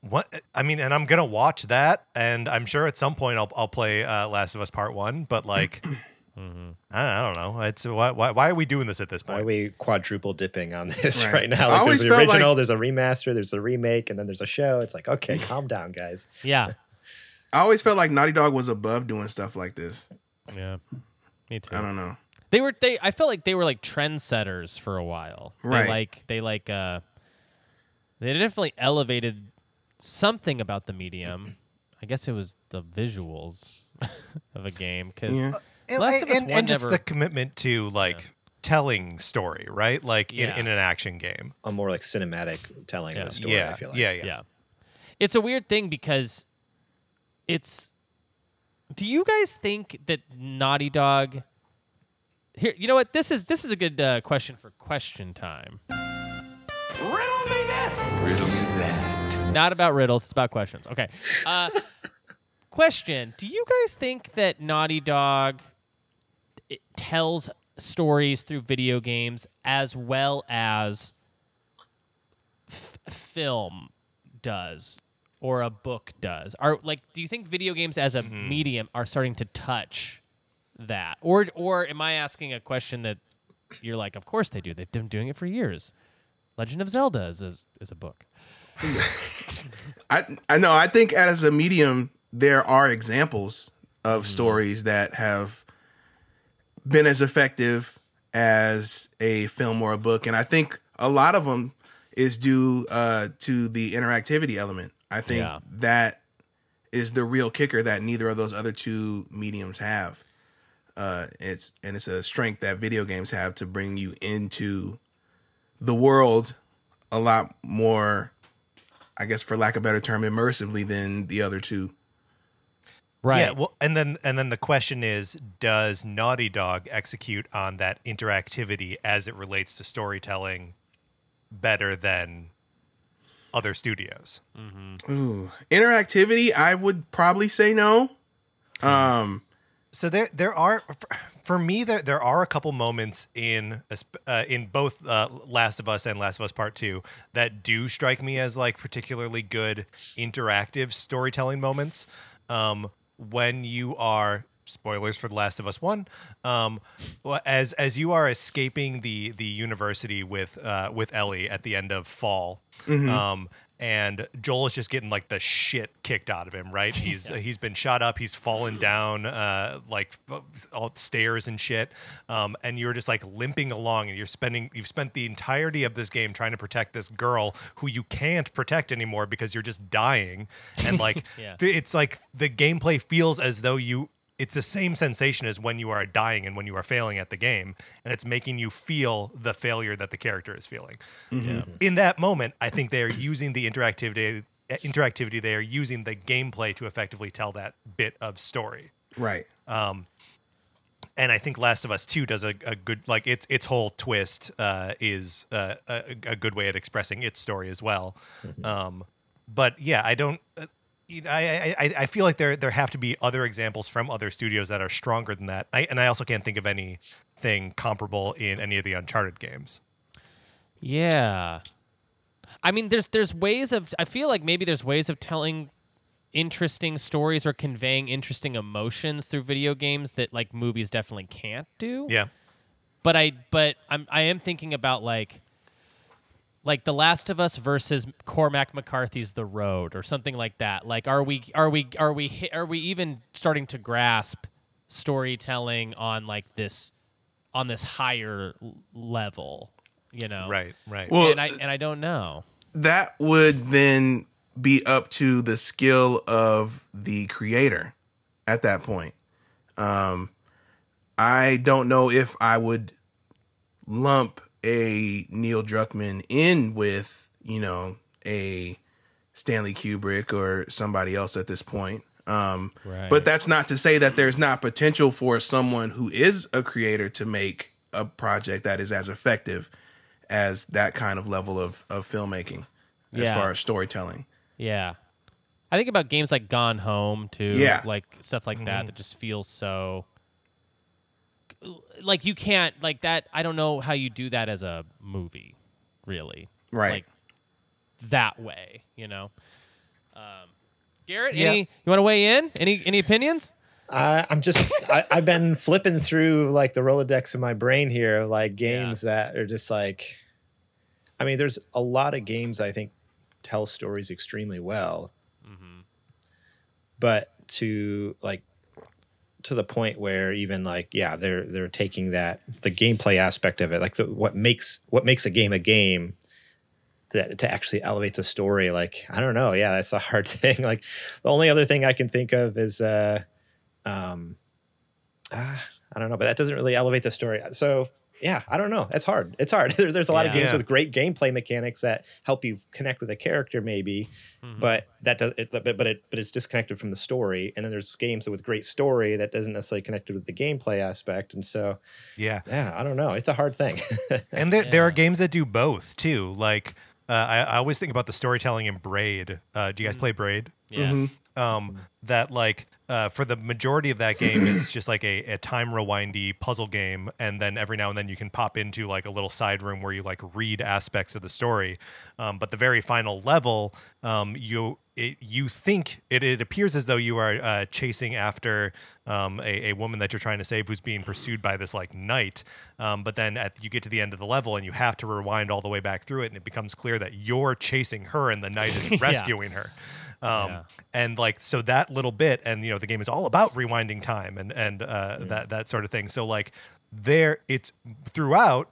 what? I mean, and I'm gonna watch that, and I'm sure at some point I'll I'll play uh, Last of Us Part One. But like, Mm-hmm. I, I don't know. It's why, why why are we doing this at this point? why are we quadruple dipping on this Right. right, now? Like there's the original, like- there's a remaster, there's a remake, and then there's a show. It's like, okay, calm down, guys. Yeah. I always felt like Naughty Dog was above doing stuff like this. Yeah. Me too. I don't know. They were they I felt like they were like trendsetters for a while. Right. They like they like uh they definitely elevated something about the medium. I guess it was the visuals of a game cuz Yeah. And, Last of Us and, and just never- the commitment to like telling story, right? Like Yeah. in, in an action game. A more like cinematic telling Yeah. of the story. yeah, I feel like. yeah, yeah, yeah. It's a weird thing because it's Do you guys think that Naughty Dog Here, you know what? This is this is a good uh, question for question time. Riddle me this. Riddle me that. Not about riddles, it's about questions. Okay. Uh, question Do you guys think that Naughty Dog it tells stories through video games as well as f- film does or a book does? Are like do you think video games as a medium are starting to touch that? Or or am I asking a question that you're like, of course they do. They've been doing it for years. Legend of Zelda is is, is a book. I I know. I think as a medium, there are examples of stories that have been as effective as a film or a book, and I think a lot of them is due uh, to the interactivity element. I think Yeah. that is the real kicker that neither of those other two mediums have. Uh, it's and it's a strength that video games have to bring you into the world a lot more I guess for lack of a better term, immersively than the other two. Right. Yeah, well, and then and then the question is, does Naughty Dog execute on that interactivity as it relates to storytelling better than other studios? Ooh. Interactivity, I would probably say no. Um, So there there are for me there there are a couple moments in a uh, in both uh, Last of Us and Last of Us Part 2 that do strike me as like particularly good interactive storytelling moments um, when you are spoilers for The Last of Us 1 um, as as you are escaping the the university with uh, with Ellie at the end of Fall um, and Joel is just getting like the shit kicked out of him, right? He's he's been shot up, he's fallen down uh, like all stairs and shit, um, and you're just like limping along, and you're spending you've spent the entirety of this game trying to protect this girl who you can't protect anymore because you're just dying, and like Yeah. th- it's like the gameplay feels as though you. It's the same sensation as when you are dying and when you are failing at the game, and it's making you feel the failure that the character is feeling in that moment, I think they are using the interactivity interactivity they are using the gameplay to effectively tell that bit of story. right. And I think Last of Us 2 does a, a good like its its whole twist uh, is uh, a, a good way at expressing its story as well. Um, but yeah, I don't. You know, I, I I- I feel like there there have to be other examples from other studios that are stronger than that. I, and I also can't think of anything comparable in any of the Uncharted games. Yeah. I mean there's there's ways of I feel like maybe there's ways of telling interesting stories or conveying interesting emotions through video games that like movies definitely can't do. Yeah. But I but I'm I am thinking about like like The Last of Us versus Cormac McCarthy's The Road or something like that. Like are we are we are we are we even starting to grasp storytelling on like this on this higher level, you know? Right. Right. Well, and I and I don't know. that would then be up to the skill of the creator at that point. Um, I don't know if I would lump a Neil Druckmann in with, you know, a Stanley Kubrick or somebody else at this point. Um, Right. But that's not to say that there's not potential for someone who is a creator to make a project that is as effective as that kind of level of, of filmmaking as Yeah. far as storytelling. Yeah. I think about games like Gone Home too. Yeah. Like stuff like that that just feels so like you can't like that I don't know how you do that as a movie, really. Right. Like that way, you know. Um Garrett, Yeah. any you want to weigh in? Any any opinions? I, I'm just I, I've been flipping through like the Rolodex in my brain here, like games that are just like I mean, there's a lot of games I think tell stories extremely well. But to like to the point where even like yeah, they're they're taking that the gameplay aspect of it, like the, what makes what makes a game a game to, to actually elevate the story like i don't know. Yeah that's a hard thing. Like the only other thing i can think of is uh um ah, i don't know but that doesn't really elevate the story. So yeah i don't know it's hard it's hard there's, there's a lot of games Yeah. with great gameplay mechanics that help you connect with a character maybe but that does it but, but it but it's disconnected from the story and then there's games with great story that doesn't necessarily connect with the gameplay aspect and so yeah. yeah i don't know it's a hard thing And there, there are games that do both too. Like uh, I, I always think about the storytelling in Braid. Uh, do you guys play Braid? Yeah. Mm-hmm. Um, that like uh, for the majority of that game, it's just like a, a time rewindy puzzle game, and then every now and then you can pop into like a little side room where you like read aspects of the story. Um, but the very final level, um, you it, you think it, it appears as though you are uh, chasing after um, a, a woman that you're trying to save who's being pursued by this like knight. Um, but then at, you get to the end of the level and you have to rewind all the way back through it, and it becomes clear that you're chasing her and the knight is rescuing her. Um, Yeah. And like so that little bit, and you know the game is all about rewinding time and and uh, that that sort of thing. So like there, it's throughout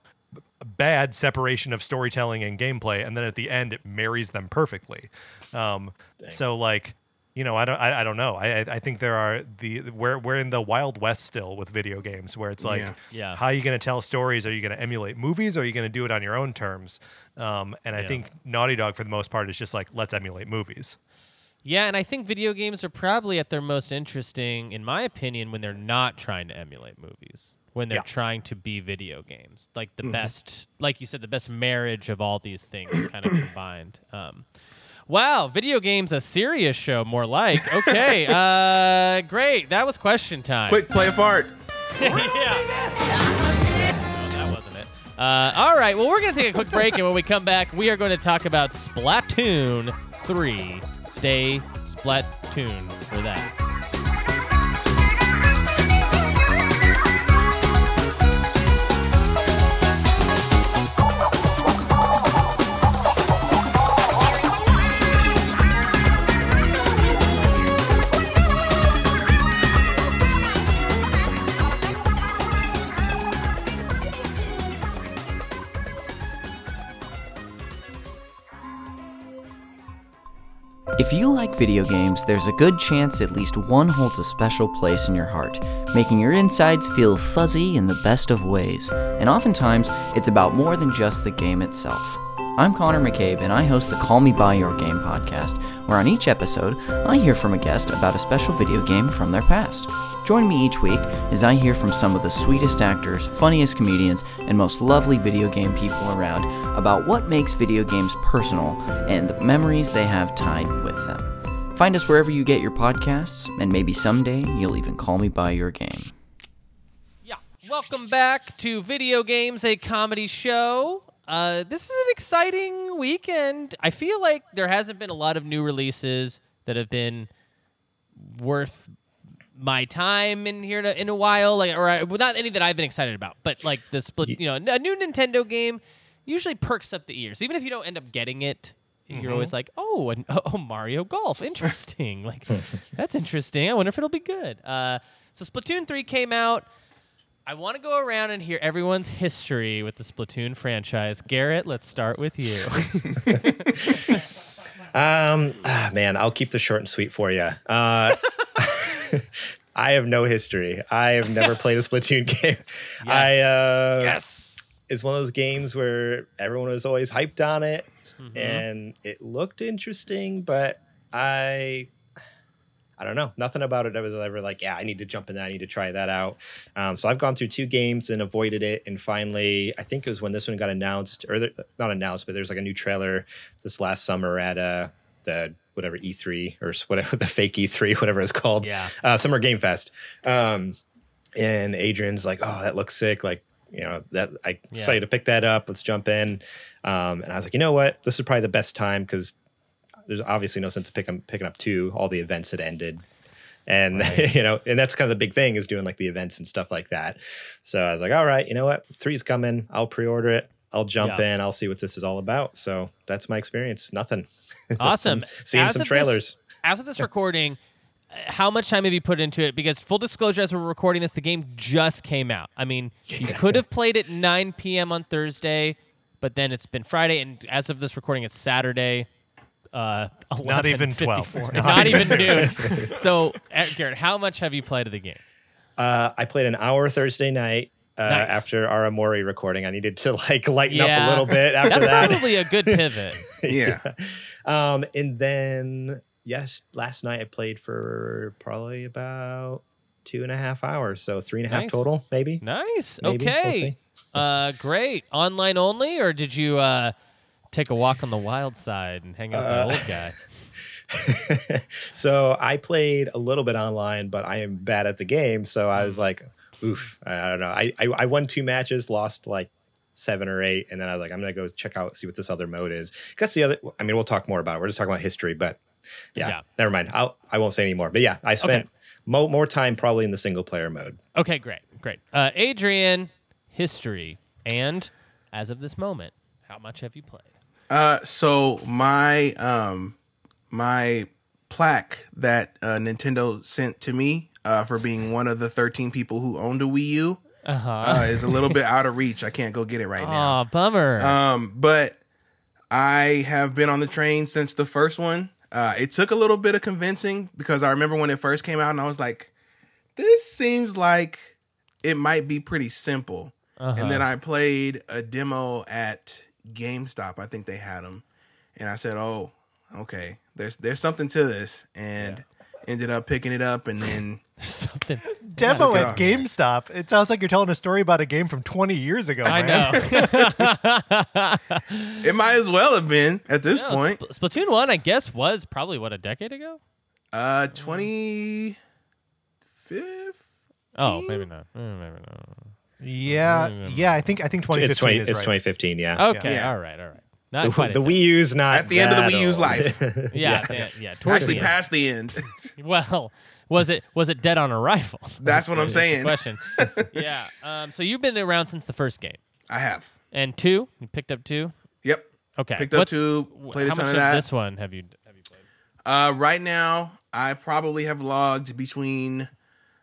bad separation of storytelling and gameplay, and then at the end it marries them perfectly. Um, so like, you know, I don't, I, I don't know. I, I I think there are the we're we're in the wild west still with video games, where it's like, Yeah. Yeah. how are you going to tell stories? Are you going to emulate movies? Or are you going to do it on your own terms? Um, and I Yeah. think Naughty Dog for the most part is just like, let's emulate movies. Yeah, and I think video games are probably at their most interesting, in my opinion, when they're not trying to emulate movies. When they're Yeah. trying to be video games, like the best, like you said, the best marriage of all these things kind of combined. Um, wow, video games a serious show, more like. Okay, uh, great. That was question time. Quick, play a fart. yeah. No, that wasn't it. Uh, all right. Well, we're going to take a quick break, and when we come back, we are going to talk about Splatoon 3. Stay Splatoon for that. If you like video games, there's a good chance at least one holds a special place in your heart, making your insides feel fuzzy in the best of ways. And oftentimes, it's about more than just the game itself. I'm Connor McCabe, and I host the Call Me By Your Game podcast, where on each episode, I hear from a guest about a special video game from their past. Join me each week as I hear from some of the sweetest actors, funniest comedians, and most lovely video game people around about what makes video games personal and the memories they have tied with them. Find us wherever you get your podcasts, and maybe someday you'll even call me by your game. Yeah. Welcome back to Video Games, a comedy show. Uh, this is an exciting weekend. I feel like there hasn't been a lot of new releases that have been worth my time in here to, in a while. Like, or I, well, not any that I've been excited about, but like the split. You know, a new Nintendo game usually perks up the ears, even if you don't end up getting it. You're always like, oh, an, oh, Mario Golf, interesting. like, that's interesting. I wonder if it'll be good. Uh, so Splatoon three came out. I want to go around and hear everyone's history with the Splatoon franchise. Garrett, let's start with you. Um, ah, man, I'll keep this short and sweet for you. Uh, I have no history. I have never played a Splatoon game. I uh, yes. it's one of those games where everyone was always hyped on it, Mm-hmm. and it looked interesting, but I. I don't know. Nothing about it. I was ever like, yeah, I need to jump in that. I need to try that out. Um, so I've gone through two games and avoided it. And finally, I think it was when this one got announced, or the, not announced, but there's like a new trailer this last summer at uh, the whatever E3 or whatever the fake E3, whatever it's called. Yeah. Uh, Summer Game Fest. Um, and Adrian's like, oh, that looks sick. Like, you know, that I Yeah. decided to pick that up. Let's jump in. Um, and I was like, you know what? This is probably the best time because there's obviously no sense of picking picking up two. All the events had ended, and you know, and that's kind of the big thing is doing like the events and stuff like that. So I was like, all right, you know what? Three's coming. I'll pre-order it. I'll jump Yeah. in. I'll see what this is all about. So that's my experience. Nothing. Awesome. some- seeing As some of this- trailers. as of this recording, uh, how much time have you put into it? Because full disclosure, as we're recording this, the game just came out. I mean, you could have played it 9 p.m. on Thursday, but then it's been Friday, and as of this recording, it's Saturday. Uh, not even 12. It's Not, not even noon. so, uh, Garrett, how much have you played of the game? Uh, I played an hour Thursday night. Uh, Nice. After our Omori recording, I needed to like lighten up a little bit after That's that. probably a good pivot. Yeah. Um, and then yes, last night I played for probably about two and a half hours, so three and a half Nice. total, maybe. Nice. Maybe. We'll Okay. see. uh, great. Online only, or did you uh, take a walk on the wild side and hang out with Uh, the old guy? so I played a little bit online, but I am bad at the game. So I was like, oof, I don't know. I, I, I won two matches, lost like seven or eight. And then I was like, I'm going to go check out, see what this other mode is. That's the other, I mean, we'll talk more about it. We're just talking about history, but yeah, Yeah. never mind. I'll, I won't say anymore. But yeah, I spent mo- more time probably in the single player mode. Okay, great, great. Uh, Adrian, history, and as of this moment, how much have you played? Uh, so my um my plaque that uh, Nintendo sent to me uh, for being one of the 13 people who owned a Wii U Uh-huh. uh, is a little bit out of reach. I can't go get it right now. Oh, bummer. Um, but I have been on the train since the first one. Uh, it took a little bit of convincing because I remember when it first came out, and I was like, "This seems like it might be pretty simple." And then I played a demo at GameStop. I think they had them, and I said, "Oh, okay. There's there's something to this," and ended up picking it up, and then Something. Demo Yeah. at GameStop. It sounds like you're telling a story about a game from 20 years ago. I man. know. it might as well have been at this No, point. Spl- Splatoon 1, I guess, was probably, what, a decade ago? Uh, twenty fifth. Oh, maybe not. Mm, Maybe not. Yeah, yeah. I think I think 2015 It's 20, is it's right. 2015. Yeah. Okay, Yeah. all right, all right. Not The, quite the Wii U's not At the end of the that Wii U's old. life. decade. Yeah, yeah, yeah. Actually, the past the end. Well, was it was it dead on arrival? That's what I'm saying. Question. yeah. Um, so you've been around since the first game, I have. and two. You picked up two. Yep. Okay. Picked up What's- two, played a how ton much of that. this one have you have you played? Uh, right now, I probably have logged between.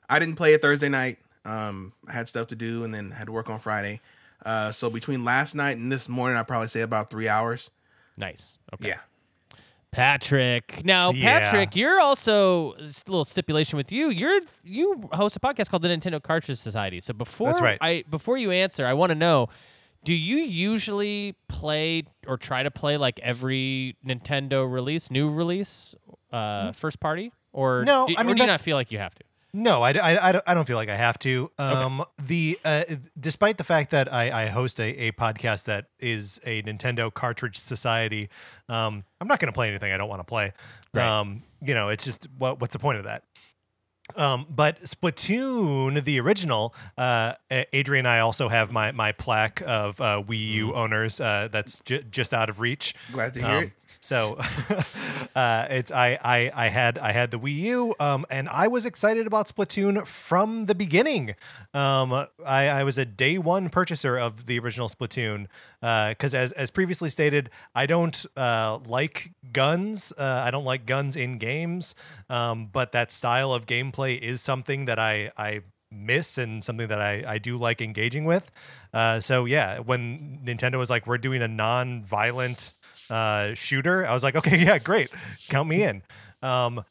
I didn't play it Thursday night. Um, I had stuff to do and then had to work on Friday. Uh, so between last night and this morning, I probably say about three hours. Nice. Okay. Yeah. Patrick. Now, Yeah. Patrick, you're also a little stipulation with you. You're you host a podcast called the Nintendo Cartridge Society. So before That's right. I before you answer, I want to know: Do you usually play or try to play like every Nintendo release, new release, uh, first party, or No, do, I or mean, do you not feel like you have to? No, I, I, I, don't- I don't feel like I have to. Um, The uh, despite the fact that I, I host a, a podcast that is a Nintendo Cartridge Society, um, I'm not going to play anything I don't want to play. Right. Um, you know, it's just what what's the point of that? Um, but Splatoon, the original, uh, Adrian and I also have my my plaque of uh, Wii U owners. Uh, that's ju- just out of reach. Glad to hear Um, it. So uh, it's I, I I had I had the Wii U um, and I was excited about Splatoon from the beginning. Um, I, I was a day one purchaser of the original Splatoon because as as previously stated, I don't uh, like guns. Uh, I don't like guns in games. Um, but that style of gameplay is something that I I miss and something that I, I do like engaging with. Uh, so yeah, when Nintendo was like, we're doing a non-violent uh, shooter, I was like, okay, yeah, great, count me in. Um,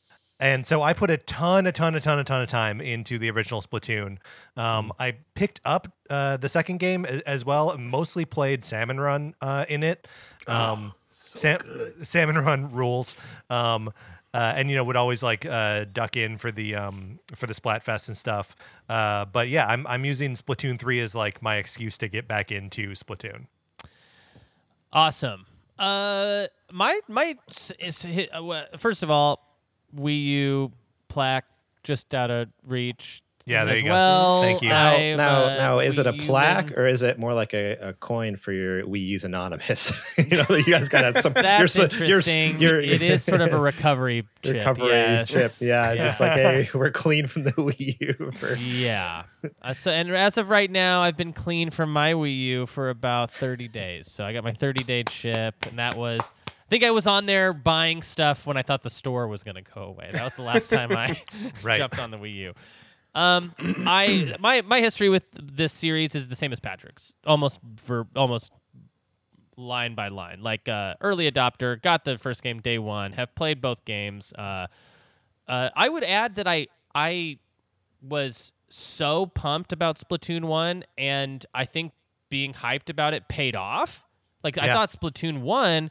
and so I put a ton, a ton, a ton, a ton of time into the original Splatoon. Um, I picked up uh, the second game as well, mostly played Salmon Run uh, in it. Um, Sam- Salmon Run rules. Um, uh, and you know would always like uh, duck in for the um, for the Splatfest and stuff. Uh, but yeah, I'm I'm using Splatoon three as like my excuse to get back into Splatoon. Awesome. Uh, my my uh, first of all, Wii U plaque just out of reach. Yeah, there as you go. Well, Thank you. Now, I've, now, uh, now, is it a plaque been- or is it more like a, a coin for your Wii U's anonymous? you know, you guys got some. That's you're, so- you're, interesting. You're, it is sort of a recovery chip. recovery yes. chip. Yeah, it's just like, hey, we're clean from the Wii U. For, Yeah. Uh, so, and as of right now, I've been clean from my Wii U for about 30 days. So I got my 30 day chip, and that was. I think I was on there buying stuff when I thought the store was going to go away. That was the last time I Right. jumped on the Wii U. Um, I my my history with this series is the same as Patrick's, almost for almost line by line. Like uh, early adopter, got the first game day one, have played both games. Uh, uh, I would add that I I was so pumped about Splatoon one, and I think being hyped about it paid off. Like I thought Splatoon one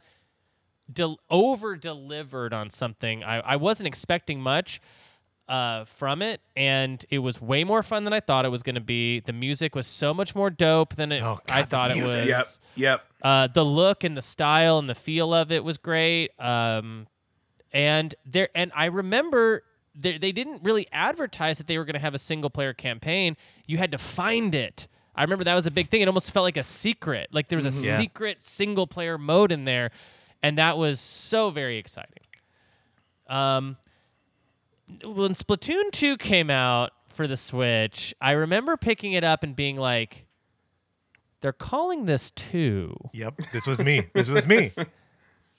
del- over delivered on something. I, I wasn't expecting much uh, from it, and it was way more fun than I thought it was going to be. The music was so much more dope than it, Oh, I God, the thought it was. Yep. Yep. Uh, the look and the style and the feel of it was great. Um, and there and I remember they they didn't really advertise that they were going to have a single player campaign. You had to find it. I remember that was a big thing. It almost felt like a secret. Like there was a Yeah. secret single player mode in there, and that was so very exciting. Um, when Splatoon 2 came out for the Switch, I remember picking it up and being like, they're calling this 2. Yep, this was me. This was me.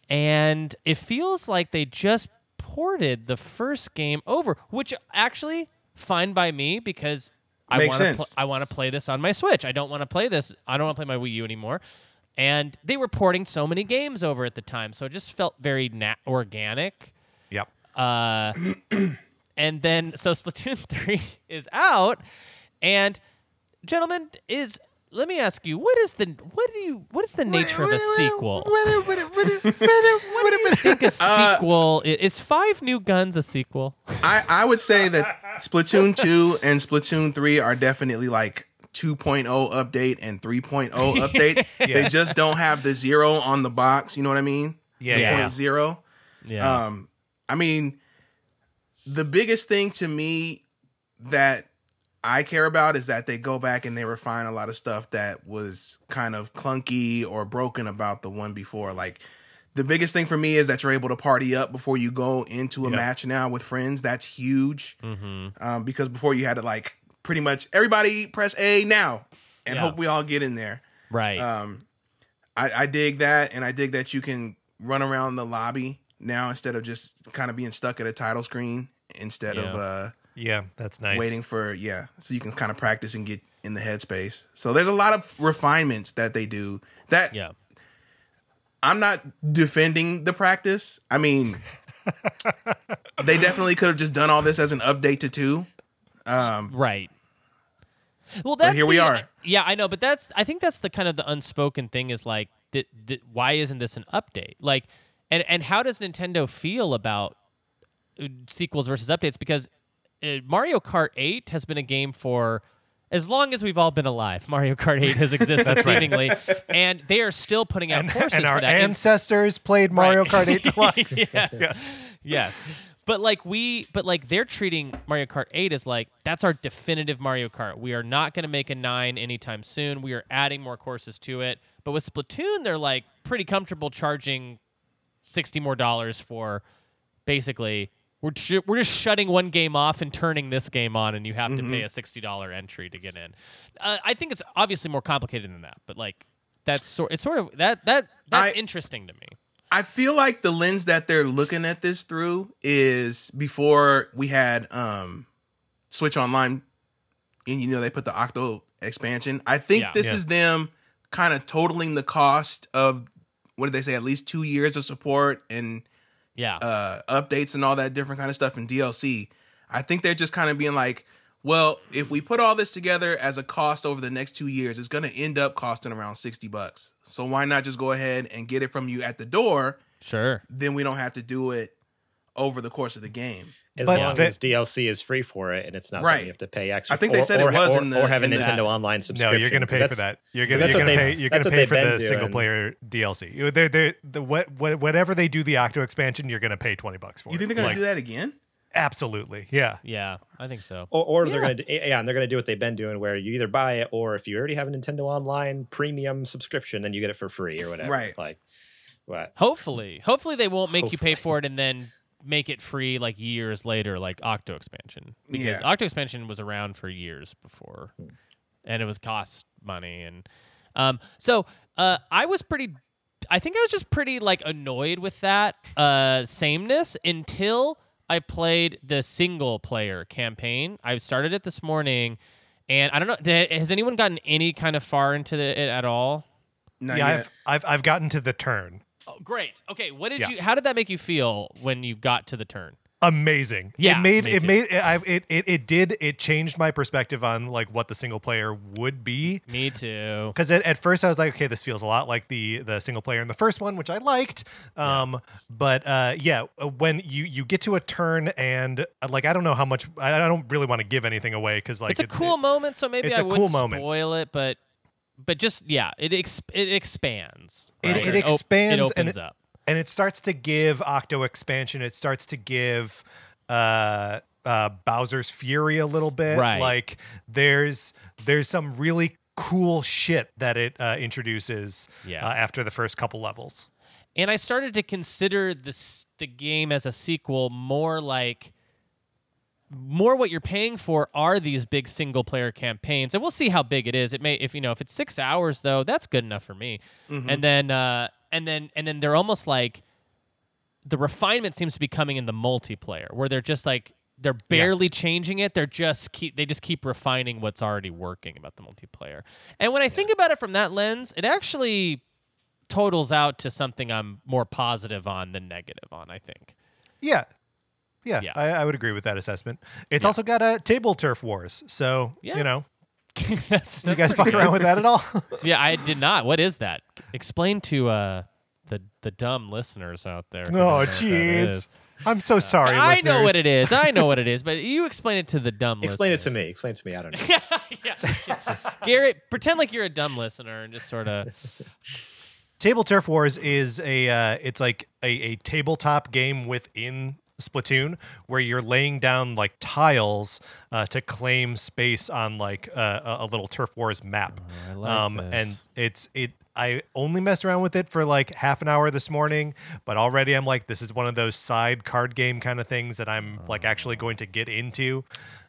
And it feels like they just ported the first game over, which actually fine by me because I want to sense. I want to play this on my Switch. I don't want to play this. I don't want to play my Wii U anymore. And they were porting so many games over at the time, so it just felt very nat- organic. Yep. Uh, and then so Splatoon three is out, and gentlemen, is let me ask you, what is the what do you what is the nature of a sequel? What do you think a sequel i- is? Five New Guns a sequel? I, I would say that Splatoon 2 and Splatoon 3 are definitely like 2.0 update and 3.0 update. They just don't have the zero on the box. You know what I mean? Yeah, The yeah. point zero. Yeah, Um, I mean, the biggest thing to me that I care about is that they go back and they refine a lot of stuff that was kind of clunky or broken about the one before. Like the biggest thing for me is that you're able to party up before you go into a Yeah. match now with friends. That's huge. Mm-hmm. Um, because before you had to like pretty much everybody press A now and Yeah. hope we all get in there. right. Um, I, I dig that, and I dig that you can run around the lobby now instead of just kind of being stuck at a title screen instead of Yeah. uh, Yeah, that's nice. waiting for yeah. So you can kind of practice and get in the headspace. So there's a lot of refinements that they do. That yeah, I'm not defending the practice. I mean, they definitely could have just done all this as an update to two. right. Well, that's here we are. Yeah, I know, but that's I think that's the kind of the unspoken thing is like, th- th- why isn't this an update? Like, and and how does Nintendo feel about uh, sequels versus updates? Because uh, Mario Kart 8 has been a game for as long as we've all been alive. Mario Kart 8 has existed seemingly, and they are still putting out courses and our for that. And- ancestors played Mario Right. Kart 8 Deluxe. yes. Yes. yes. But like we, but like they're treating Mario Kart 8 as like that's our definitive Mario Kart. We are not going to make a nine anytime soon. We are adding more courses to it. But with Splatoon, they're like pretty comfortable charging sixty more dollars for basically we're ju- we're just shutting one game off and turning this game on, and you have to pay a sixty dollar entry to get in. Uh, I think it's obviously more complicated than that, but like that's sort it's sort of that that that's I- interesting to me. I feel like the lens that they're looking at this through is before we had um Switch Online and you know they put the Octo expansion. I think Yeah. this Yeah. is them kind of totaling the cost of what did they say at least 2 years of support and Yeah. uh updates and all that different kind of stuff in DLC. I think they're just kind of being like, well, if we put all this together as a cost over the next 2 years, it's going to end up costing around 60 bucks. So why not just go ahead and get it from you at the door? sure. then we don't have to do it over the course of the game. As But long the- as DLC is free for it and it's not Right. something you have to pay extra. I think they or- said it or, was or, in the- or have a in the- Nintendo Online No, subscription. you're going to pay for that. You're 'cause going that's to what they- pay. You're going to pay they've for been the single player DLC. They're, they're, the what, what, whatever they do the Octo expansion, you're going to pay twenty bucks for. You think it. they're going Like, to do that again? Absolutely, yeah. Yeah, I think so. Or, or they're going to eh, yeah, and they're going to do what they've been doing, where you either buy it, or if you already have a Nintendo Online premium subscription, then you get it for free or whatever. Right. Like what? Hopefully, hopefully they won't make you pay for it and then make it free like years later, like Octo expansion. Because Yeah. Octo expansion was around for years before, and it was cost money. And um, so uh, I was pretty. I think I was just pretty like annoyed with that uh, sameness until I played the single player campaign. I started it this morning, and I don't know. Did, has anyone gotten any kind of far into the, it at all? Not yeah, yet. I've, I've I've gotten to the turn. Oh, great. Okay, what did Yeah. you? How did that make you feel when you got to the turn? Amazing. Yeah, it made me it too. made I, it, it it did it changed my perspective on like what the single player would be. Me too. Because at, at first I was like, okay, this feels a lot like the the single player in the first one, which I liked. Um, but uh, yeah, when you you get to a turn and uh, like I don't know how much I, I don't really want to give anything away because like It's a it- cool it- moment, so maybe it's I a cool wouldn't moment. spoil it, but but just yeah, it ex- it expands. It- right? it op- expands It and opens it- up. and it starts to give Octo expansion. It starts to give uh, uh, Bowser's Fury a little bit. Right. Like there's there's some really cool shit that it uh, introduces Yeah. uh, after the first couple levels. and I started to consider this the game as a sequel more like more what you're paying for are these big single player campaigns and we'll see how big it is. It may if you know if it's six hours though that's good enough for me. And then uh and then and then they're almost like the refinement seems to be coming in the multiplayer where they're just like they're barely changing it. They're just keep they just keep refining what's already working about the multiplayer. And when i think about it from that lens it actually totals out to something i'm more positive on than negative on i think. Yeah. Yeah, Yeah. I, I would agree with that assessment. It's also got a table turf wars, so Yeah. you know, That's- you guys fuck around with that at all? yeah i did not what is that explain to uh the the dumb listeners out there who oh, jeez. I'm so sorry. I know what it is. I know what it is, but you explain it to the dumb Explain it to me. Explain it to me. I don't know. Garrett, pretend like you're a dumb listener and just sort of Table Turf Wars is a uh, it's like a, a tabletop game within Splatoon where you're laying down like tiles uh, to claim space on like uh, a, a little Turf Wars map. Oh, I like um, this. and it's it. I only messed around with it for like half an hour this morning, but already I'm like, this is one of those side card game kind of things that I'm like actually going to get into.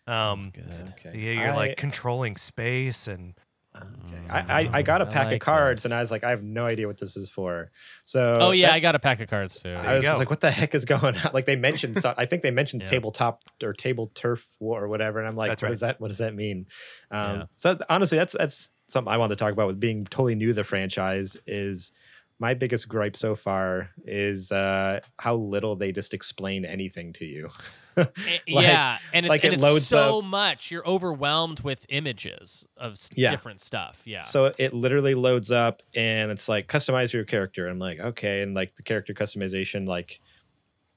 Um, Okay. yeah, you're I- like controlling space and Okay. I, I, I got a I pack like of cards this. and I was like, I have no idea what this is for. So Oh yeah, that- I got a pack of cards too. I was like, what the heck is going on? Like they mentioned, so, I think they mentioned Yeah. tabletop or table turf war or whatever, and I'm like, That's what right. does that? What does that mean? Um, Yeah. So honestly, that's that's something I wanted to talk about with being totally new to the franchise. Is my biggest gripe so far is uh, how little they just explain anything to you. Like- yeah, and it's, like and it it's loads so up- much. You're overwhelmed with images of Yeah. different stuff. Yeah. So it literally loads up and it's like customize your character. I'm like, okay, and like the character customization, like,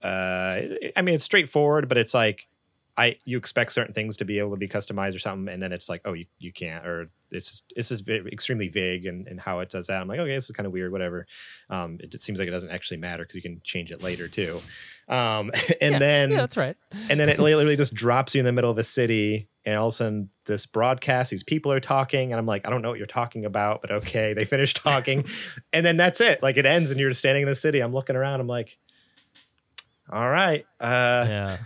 uh, I mean, it's straightforward, but it's like, I you expect certain things to be able to be customized or something, and then it's like, oh, you, you can't, or this is this is ve- extremely vague and and how it does that. I'm like, okay, this is kind of weird, whatever. Um, it, it seems like it doesn't actually matter because you can change it later too. Um, and yeah, then yeah, that's right. and then it literally just drops you in the middle of a city and all of a sudden this broadcast these people are talking and i'm like i don't know what you're talking about but okay they finish talking and then that's it like it ends and you're just standing in the city i'm looking around i'm like all right uh Yeah.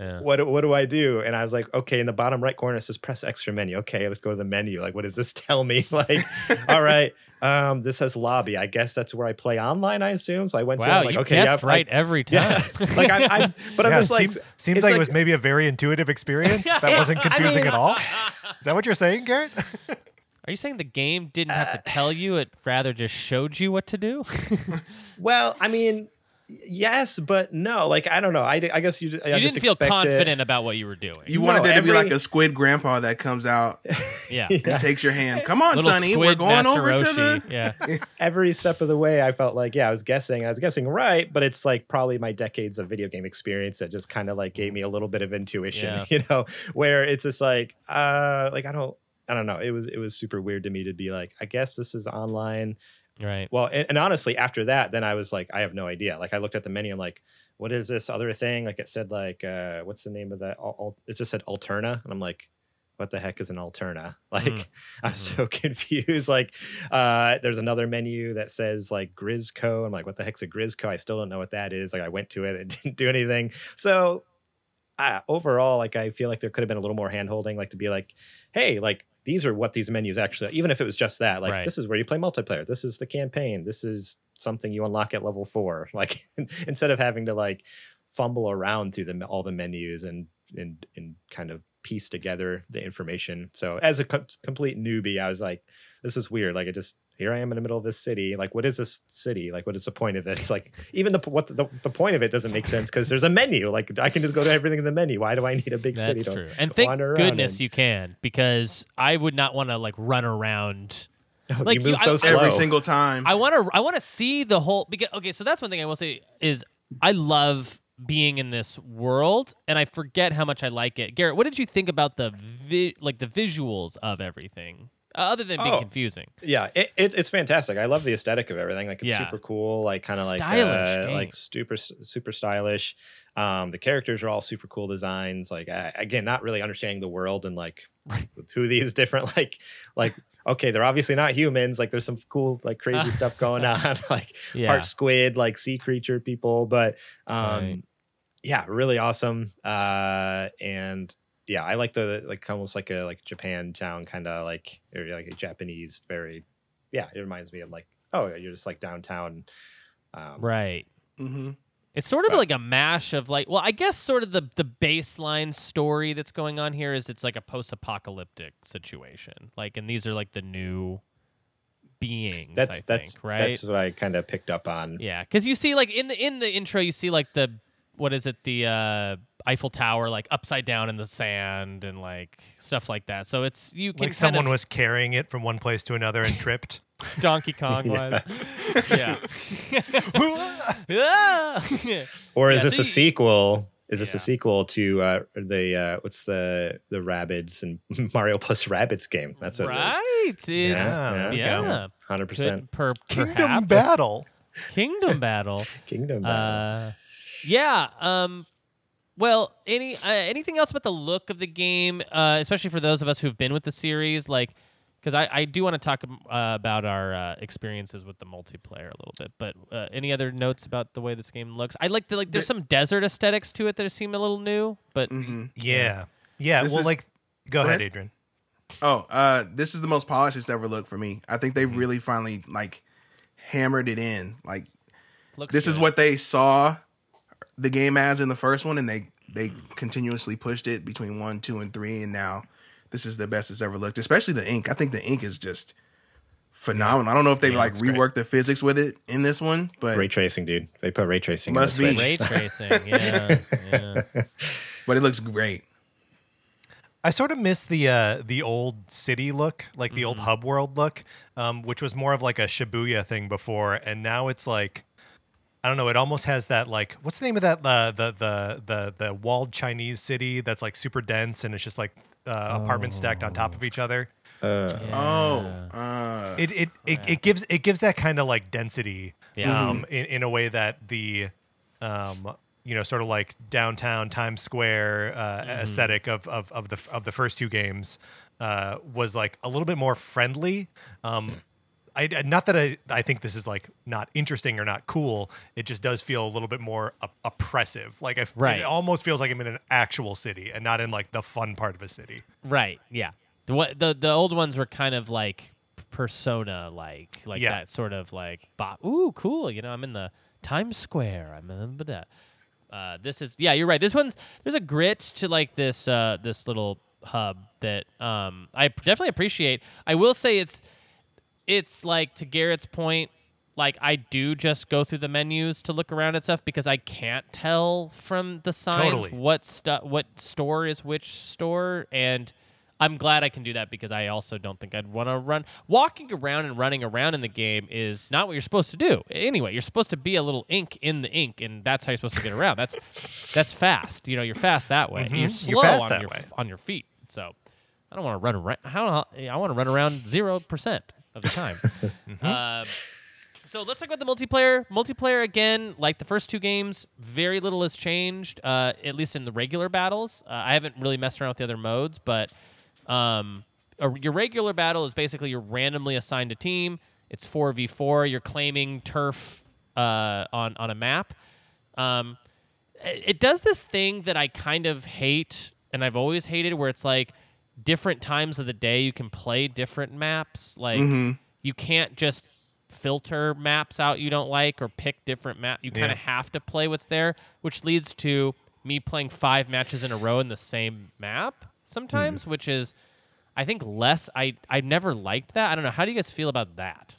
Yeah. what, what do I do? And I was like, okay, in the bottom right corner, it says press extra menu. Okay, let's go to the menu. Like, what does this tell me? Like, all right, um, this says lobby. I guess that's where I play online, I assume. So I went to it, Wow, I'm like, you okay, guessed yeah, right I- every time. yeah. like I, I but I'm yeah, just like seems, seems it's like, it was maybe a very intuitive experience that wasn't I confusing mean- at all. Is that what you're saying, Garrett? Are you saying the game didn't have to tell you; it rather just showed you what to do? Well, I mean, y- yes, but no. Like I don't know. I, I guess you. I you just didn't feel expected- confident about what you were doing. You No, wanted there to be like a squid grandpa that comes out yeah. and takes your hand. Come on, Little Sonny, we're going Master over to the. yeah. Every step of the way, I felt like yeah, I was guessing. I was guessing right, but it's like probably my decades of video game experience that just kind of like gave me a little bit of intuition. Yeah. You know, where it's just like uh, like I don't. I don't know. It was it was super weird to me to be like, I guess this is online. Right. Well, and, and honestly, after that, then I was like, I have no idea. Like, I looked at the menu, I'm like, what is this other thing? Like, it said like, uh, what's the name of that? Al- al- it just said Alterna, and I'm like, what the heck is an Alterna? Like, Mm. I'm so confused. Like, uh, there's another menu that says like Grizzco. I'm like, what the heck's a Grizzco? I still don't know what that is. Like, I went to it, and didn't do anything. So, uh, overall, like, I feel like there could have been a little more handholding, like to be like, hey, like these are what these menus actually even if it was just that like Right. this is where you play multiplayer. This is the campaign. This is something you unlock at level four. Like instead of having to like fumble around through the all the menus and and and kind of piece together the information. So as a co- complete newbie i was like this is weird. Like it just here i am in the middle of this city like what is this city like what is the point of this like even the what the, the point of it doesn't make sense because there's a menu like i can just go to everything in the menu why do i need a big city That's to true. And thank goodness in? you can, because I would not want to like run around. Oh, like, you you- move so I- slow Every single time. I want to. I want to see the whole. Because okay, so that's one thing I will say is I love being in this world, and I forget how much I like it. Garrett, what did you think about the vi- like the visuals of everything? Other than being Oh. confusing. Yeah, it, it, it's fantastic. I love the aesthetic of everything. Like it's Yeah. super cool, like kind of like uh, like super super stylish. Um, the characters are all super cool designs. Like I, again, not really understanding the world and like who these different like like okay, they're obviously not humans. Like there's some cool like crazy stuff going on, like Yeah. part squid, like sea creature people. But um, Right. yeah, really awesome. Uh, and yeah, I like the like almost like a like Japan town kind of like or like a Japanese very yeah, it reminds me of like oh yeah, you're just like downtown. Um, Right. Mm-hmm. It's sort of But- like a mash of like, well, I guess sort of the the baseline story that's going on here is it's like a post-apocalyptic situation. Like, and these are like the new beings. That's I that's think, right. that's what I kind of picked up on. yeah, because you see like in the in the intro, you see like the what is it the uh, Eiffel Tower like upside down in the sand and like stuff like that. So it's you can Like someone of, was carrying it from one place to another and tripped. Donkey Kong was. yeah. yeah. Or is Yeah, this so a you- sequel? Is this Yeah. a sequel to uh, the uh, what's the the Rabbids and Mario plus Rabbids game? That's what it is. right. It's, Yeah, there we go. yeah. hundred percent. Per, Kingdom. Battle. Kingdom Battle. Kingdom. Battle. Yeah. Um. Well, any uh, anything else about the look of the game, uh, especially for those of us who've been with the series, like, because I, I do want to talk um, uh, about our uh, experiences with the multiplayer a little bit. But uh, any other notes about the way this game looks? I like the like. There's some desert aesthetics to it that seem a little new, but Yeah. Yeah. This well, is- like, go ahead, ahead. Adrian. Oh, uh, this is the most polished it's ever looked for me. I think Mm-hmm. they've really finally like hammered it in. Like looks this is what they saw the game as in the first one, and they they continuously pushed it between one, two, and three, and now this is the best it's ever looked. Especially the ink. I think the ink is just phenomenal. I don't know if they like looks great. reworked the physics with it in this one, but ray tracing, dude. They put ray tracing. Must in this be. Switch. ray tracing. Yeah. yeah. but it looks great. I sort of miss the uh, the old city look, like the old hub world look, um, which was more of like a Shibuya thing before, and now it's like I don't know. It almost has that like what's the name of that uh, the the the the walled Chinese city that's like super dense and it's just like uh, apartments stacked on top of each other. Oh, uh, It it, it, it gives it gives that kind of like density, Yeah. um, in in a way that the, um, you know, sort of like downtown Times Square uh, aesthetic of, of of the of the first two games uh, was like a little bit more friendly. Um, I, not that I, I think this is like not interesting or not cool. It just does feel a little bit more op- oppressive. Like I f- Right. it almost feels like I'm in an actual city and not in like the fun part of a city. Right. Yeah. The what the the old ones were kind of like persona like like Yeah. that sort of like bo- ooh cool you know I'm in the Times Square I'm in the uh, this is yeah you're right this one's there's a grit to like this uh this little hub that um I definitely appreciate I will say it's it's like to Garrett's point like I do just go through the menus to look around at stuff because I can't tell from the signs Totally. what stu- what store is which store and I'm glad I can do that because I also don't think I'd want to run walking around and running around in the game is not what you're supposed to do. Anyway, you're supposed to be a little ink in the ink and that's how you're supposed to get around. That's that's fast. You know, you're fast that way. Mm-hmm. You're slow You're on your way. on your feet. So I don't want to run around. How I want to run around zero percent of the time. Um, so let's talk about the multiplayer. Multiplayer again, like the first two games, very little has changed. Uh, at least in the regular battles, uh, I haven't really messed around with the other modes, but um, a, your regular battle is basically you're randomly assigned a team. It's four v four. You're claiming turf uh, on on a map. Um, it it does this thing that I kind of hate, and I've always hated, where it's like different times of the day you can play different maps. Like mm-hmm. you can't just filter maps out you don't like or pick different map. You kind of have to play what's there, which leads to me playing five matches in a row in the same map sometimes, mm. which is I think less. I I never liked that. I don't know. How do you guys feel about that?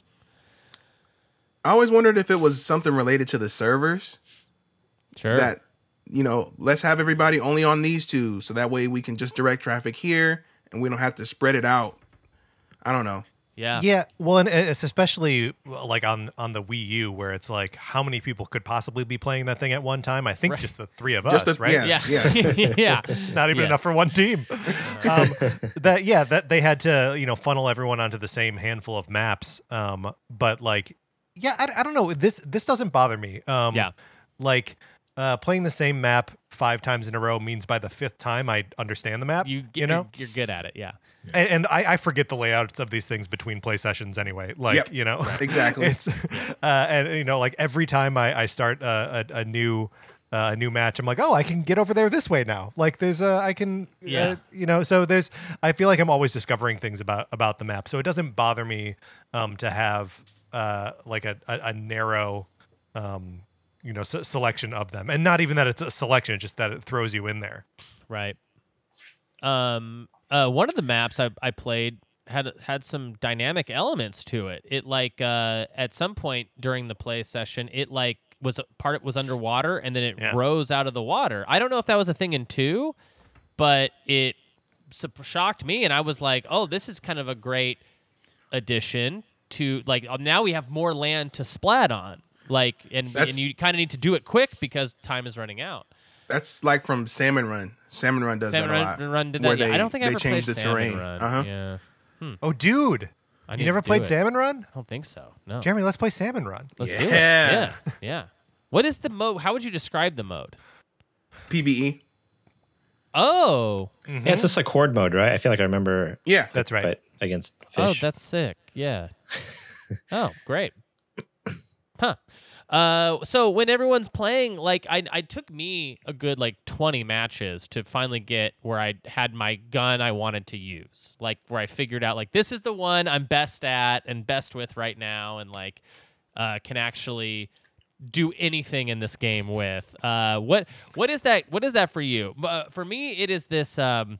I always wondered if it was something related to the servers Sure. that you know, let's have everybody only on these two, so that way we can just direct traffic here, and we don't have to spread it out. I don't know. Yeah. Yeah, well, and it's especially like on on the Wii U, where it's like how many people could possibly be playing that thing at one time? I think Right. just the three of Just us, the- right? yeah. Yeah. yeah. It's not even Yes. enough for one team. um, that yeah, that they had to you know funnel everyone onto the same handful of maps. Um, but like, yeah, I, I don't know. This this doesn't bother me. Um, Yeah. like uh, playing the same map five times in a row means by the fifth time I understand the map. You, You, you know, you're good at it. Yeah. and, and I, I forget the layouts of these things between play sessions anyway. Like Yep. you know, Exactly. it's uh, and you know like every time I, I start uh, a, a new uh, a new match, I'm like, oh, I can get over there this way now. Like there's a I can Yeah. uh, you know. So there's I feel like I'm always discovering things about about the map. So it doesn't bother me um, to have uh, like a, a, a narrow. Um, you know, s- selection of them, and not even that it's a selection, just that it throws you in there. Right. Um. Uh. One of the maps I I played had had some dynamic elements to it. It like uh at some point during the play session, it like was part it was underwater and then it Yeah. rose out of the water. I don't know if that was a thing in two, but it shocked me, and I was like, oh, this is kind of a great addition to like now we have more land to splat on. Like and, and you kind of need to do it quick because time is running out. That's like from Salmon Run. Salmon Run does Salmon that a Run, lot. Run did where that. yeah. They, I don't think I they ever changed played the Salmon terrain. Run. Uh-huh. Yeah, Oh, dude, I you never played it. Salmon Run? I don't think so. No. Jeremy, let's play Salmon Run. Let's do it. Yeah. Yeah. Yeah. What is the mode? How would you describe the mode? PVE. Oh. Yeah, it's just like horde mode, right? I feel like I remember, Yeah. That's right. but against fish. Oh, that's sick. Yeah. oh, great. Huh. Uh, so when everyone's playing, like I, I took me a good like twenty matches to finally get where I had my gun I wanted to use, like where I figured out like this is the one I'm best at and best with right now, and like uh, can actually do anything in this game with. Uh, what what is that? What is that for you? Uh, for me, it is this. Um,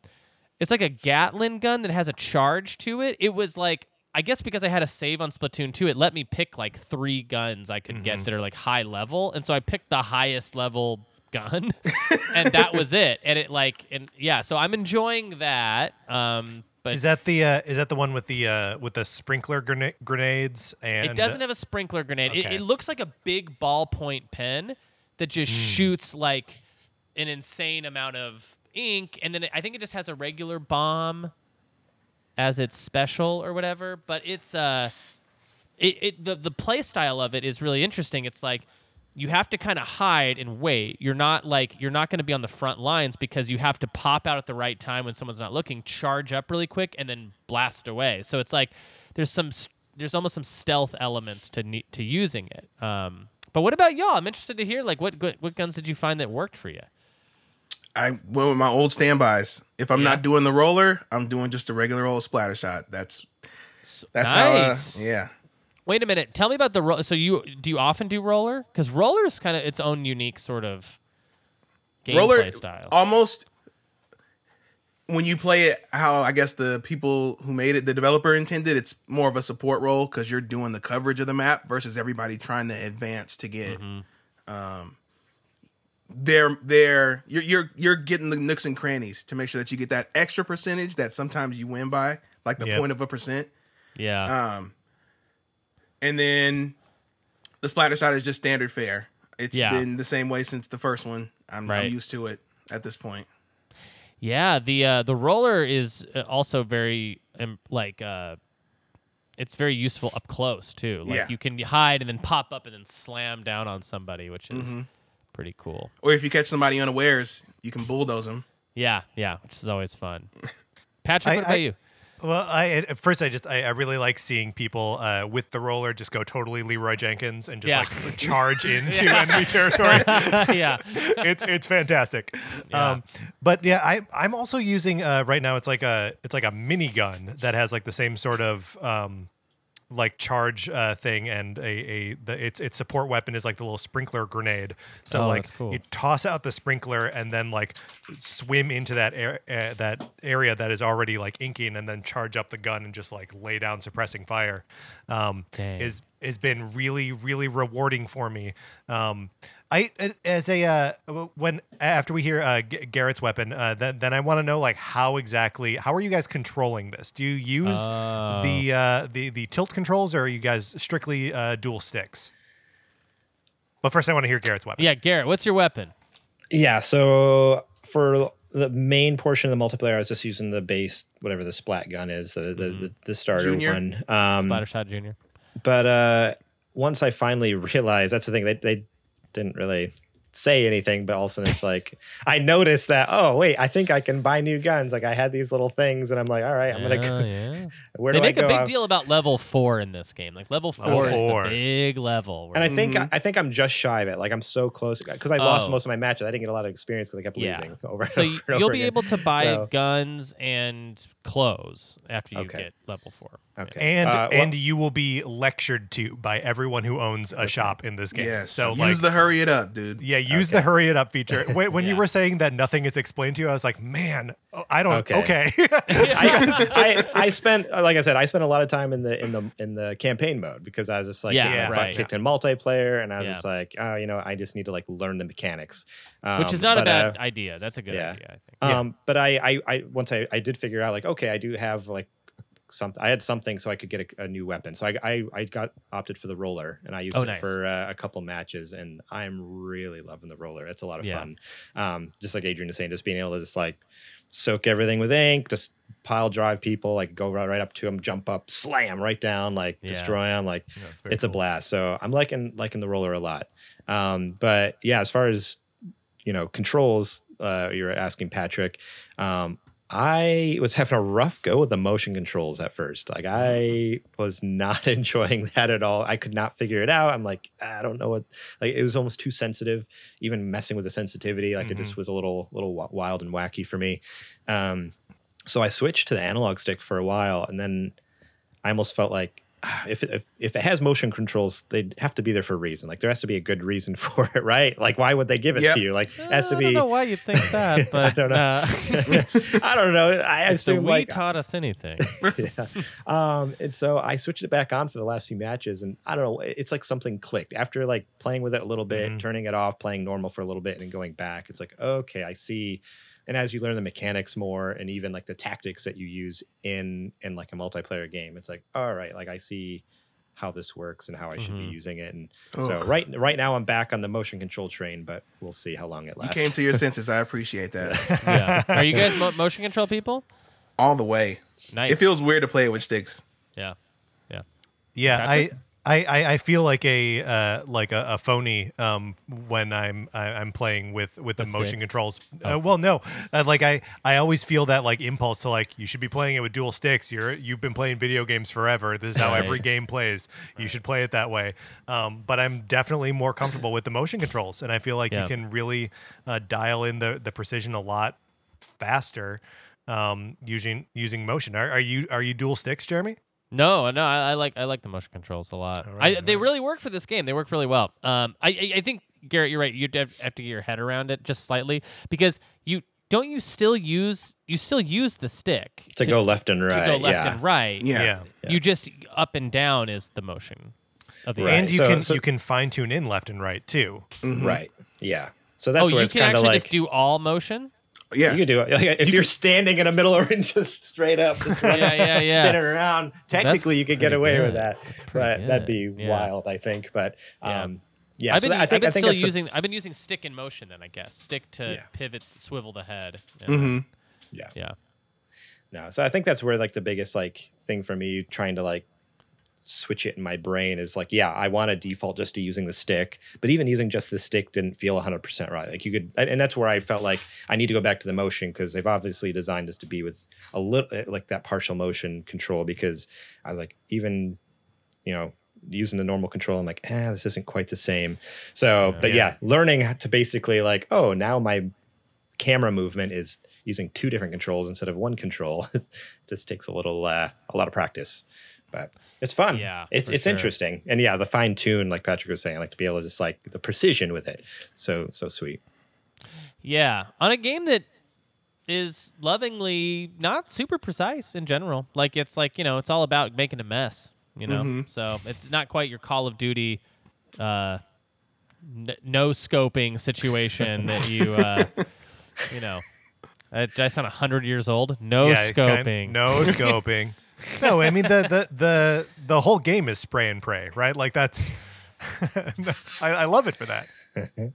it's like a Gatling gun that has a charge to it. It was like I guess because I had a save on Splatoon 2, it let me pick like three guns I could get that are like high level, and so I picked the highest level gun, and that was it. And it like and yeah, so I'm enjoying that. Um, but Is that the uh, is that the one with the uh, with the sprinkler grena- grenades and It doesn't have a sprinkler grenade. It, Okay. it looks like a big ballpoint pen that just Hmm. shoots like an insane amount of ink, and then it, I think it just has a regular bomb as its special or whatever. But it's uh, it, it the the play style of it is really interesting. It's like you have to kind of hide and wait. You're not like you're not going to be on the front lines because you have to pop out at the right time when someone's not looking, charge up really quick, and then blast away. So it's like there's some there's almost some stealth elements to to using it. Um, but what about y'all? I'm interested to hear like what what guns did you find that worked for you? I went with my old standbys. If I'm Yeah. not doing the roller, I'm doing just a regular old Splattershot. That's that's Nice. how. Uh, yeah. Wait a minute. Tell me about the ro- so you do you often do roller? Because roller is kind of its own unique sort of gameplay roller style. almost when you play it how I guess the people who made it, the developer intended, it's more of a support role because you're doing the coverage of the map versus everybody trying to advance to get. Mm-hmm. Um, they're they're you're you're you're getting the nooks and crannies to make sure that you get that extra percentage that sometimes you win by, like the Yep. point of a percent. yeah. Um, and then the Splattershot is just standard fare. It's Yeah. been the same way since the first one. I'm, Right. I'm used to it at this point. Yeah, the uh, the roller is uh, also very um, like uh, it's very useful up close too. Like Yeah. you can hide and then pop up and then slam down on somebody, which is Mm-hmm. Pretty cool. Or if you catch somebody unawares, you can bulldoze them. Yeah, yeah, which is always fun. Patrick, I- what about I- you? Well, I at first I just I, I really like seeing people uh, with the roller just go totally Leroy Jenkins and just Yeah. like charge into enemy territory. yeah, it's it's fantastic. Yeah. Um, but yeah, I I'm also using uh, right now. It's like a it's like a minigun that has like the same sort of um, like charge uh, thing, and a a the, its its support weapon is like the little sprinkler grenade. So Oh, like cool. you toss out the sprinkler and then like swim into that air, uh, that area that is already like inking, and then charge up the gun and just like lay down suppressing fire. Um, Dang. is has been really really rewarding for me. Um, I as a uh, when after we hear uh, G- Garrett's weapon, uh, then then I want to know like how exactly how are you guys controlling this? Do you use Oh. the uh, the the tilt controls, or are you guys strictly uh, dual sticks? But first, I want to hear Garrett's weapon. Yeah, Garrett, what's your weapon? Yeah, so for the main portion of the multiplayer, I was just using the base, whatever the splat gun is, the the, the, the starter Junior? one. Um, Splattershot Junior. but uh, once I finally realized, that's the thing, they, they didn't really say anything, but all of a sudden it's like, I noticed that, oh, wait, I think I can buy new guns. Like I had these little things, and I'm like, all right, I'm going to Oh, go. yeah. Where They do I make go? a big deal about level four in this game. Like level four, Level is the big level. where- And I think mm-hmm. I think I'm just shy of it. Like I'm so close because I lost Oh. most of my matches. I didn't get a lot of experience because I kept Yeah. losing over. so you, over and you'll over be again. able to buy So- guns and clothes after you Okay. get level four. Okay. And Uh, well- and you will be lectured to by everyone who owns a shop in this game. Yes. So use like the hurry it up, dude. Yeah, use the hurry it up feature. When, when you were saying that nothing is explained to you, I was like, man, I don't. Okay. Okay. I, I I spent like I said I spent a lot of time in the in the in the campaign mode because I was just like Yeah, getting my butt right. kicked in multiplayer and I was Yeah. just like oh you know I just need to like learn the mechanics Which is Um, not a bad uh, idea. That's a good yeah. idea, I think. Um, but I, I, I once I, I did figure out like, okay, I do have like something. I had something so I could get a, a new weapon. So I, I, I got opted for the roller, and I used Oh, it nice. for uh, a couple matches, and I'm really loving the roller. It's a lot of Yeah. fun. Um, just like Adrian is saying, just being able to just like soak everything with ink, just pile drive people, like go right, right up to them, jump up, slam right down, like Yeah. destroy them, like it's very it's a blast. So I'm liking liking the roller a lot. Um, but yeah, as far as you know, controls, uh, you're asking Patrick. Um, I was having a rough go with the motion controls at first. Like I was not enjoying that at all. I could not figure it out. I'm like, I don't know what. Like it was almost too sensitive. Even messing with the sensitivity, like it just was a little, little wild and wacky for me. Um, so I switched to the analog stick for a while, and then I almost felt like if if if it has motion controls, they'd have to be there for a reason. Like there has to be a good reason for it, right? Like why would they give it Yep. to you? Like it has to be. I don't know why you think that, but I don't know. Uh, I don't know. I if assume Wii like taught us anything. um, and so I switched it back on for the last few matches, and I don't know. It's like something clicked after like playing with it a little bit, turning it off, playing normal for a little bit, and then going back. It's like okay, I see. And as you learn the mechanics more, and even like the tactics that you use in in like a multiplayer game, it's like all right, like I see how this works and how I should be mm-hmm. using it. And so right right now I'm back on the motion control train, but we'll see how long it lasts You came to your senses. I appreciate that. yeah. Are you guys mo- motion control people? All the way. Nice. It feels weird to play it with sticks. Yeah. Yeah. Yeah, Patrick? I, I, I feel like a uh, like a, a phony um, when I'm I, I'm playing with with the, motion controls. Uh, well, no, uh, like I, I always feel that like impulse to like you should be playing it with dual sticks. You're you've been playing video games forever. This is how every game plays. You should play it that way. Um, but I'm definitely more comfortable with the motion controls, and I feel like Yeah. you can really uh, dial in the the precision a lot faster um, using using motion. Are, are you are you dual sticks, Jeremy? No, no, I, I like I like the motion controls a lot. I, they really work for this game. They work really well. Um, I I, I think Garrett, you're right. You have, have to get your head around it just slightly because you don't you still use you still use the stick to go left and right. to right. go left yeah. and right. Yeah. You just up and down is the motion of the Right. and you so- can so- you can fine tune in left and right too. Right. Yeah. So that's oh, where you it's can kind of actually like just do all motion. Yeah. you could do it. Like, if you are standing in the middle or just straight up, just Yeah, yeah, yeah. spinning around. Technically, you could get pretty away with that, That's pretty but that'd be. Yeah. wild, I think. But Yeah. um, yeah, I've so been, that- I think I've been I think still that's the- using I've been using stick in motion then I guess stick to Yeah. pivot swivel the head. Yeah. Mm-hmm. yeah. yeah. No, so I think that's where like the biggest like thing for me trying to like switch it in my brain is like, yeah, I want to default just to using the stick, but even using just the stick didn't feel 100% right. Like you could, and that's where I felt like I need to go back to the motion because they've obviously designed this to be with a little like that partial motion control because I was like, even, you know, using the normal control, I'm like, eh, this isn't quite the same. So, but yeah, learning to basically like, oh, now my camera movement is using two different controls instead of one control. it just takes a little uh, a lot of practice, but it's fun. Yeah, it's it's sure. interesting, and yeah, the fine tune, like Patrick was saying, like to be able to just like the precision with it. So so sweet. Yeah, on a game that is lovingly not super precise in general. Like it's like you know, it's all about making a mess. You know, Mm-hmm. so it's not quite your Call of Duty, uh, n- no scoping situation that you uh, you know. Uh, did I sound hundred years old? No Yeah, it kind- scoping. no scoping. No, I mean the, the the the whole game is spray and pray, right? Like that's, that's I, I love it for that.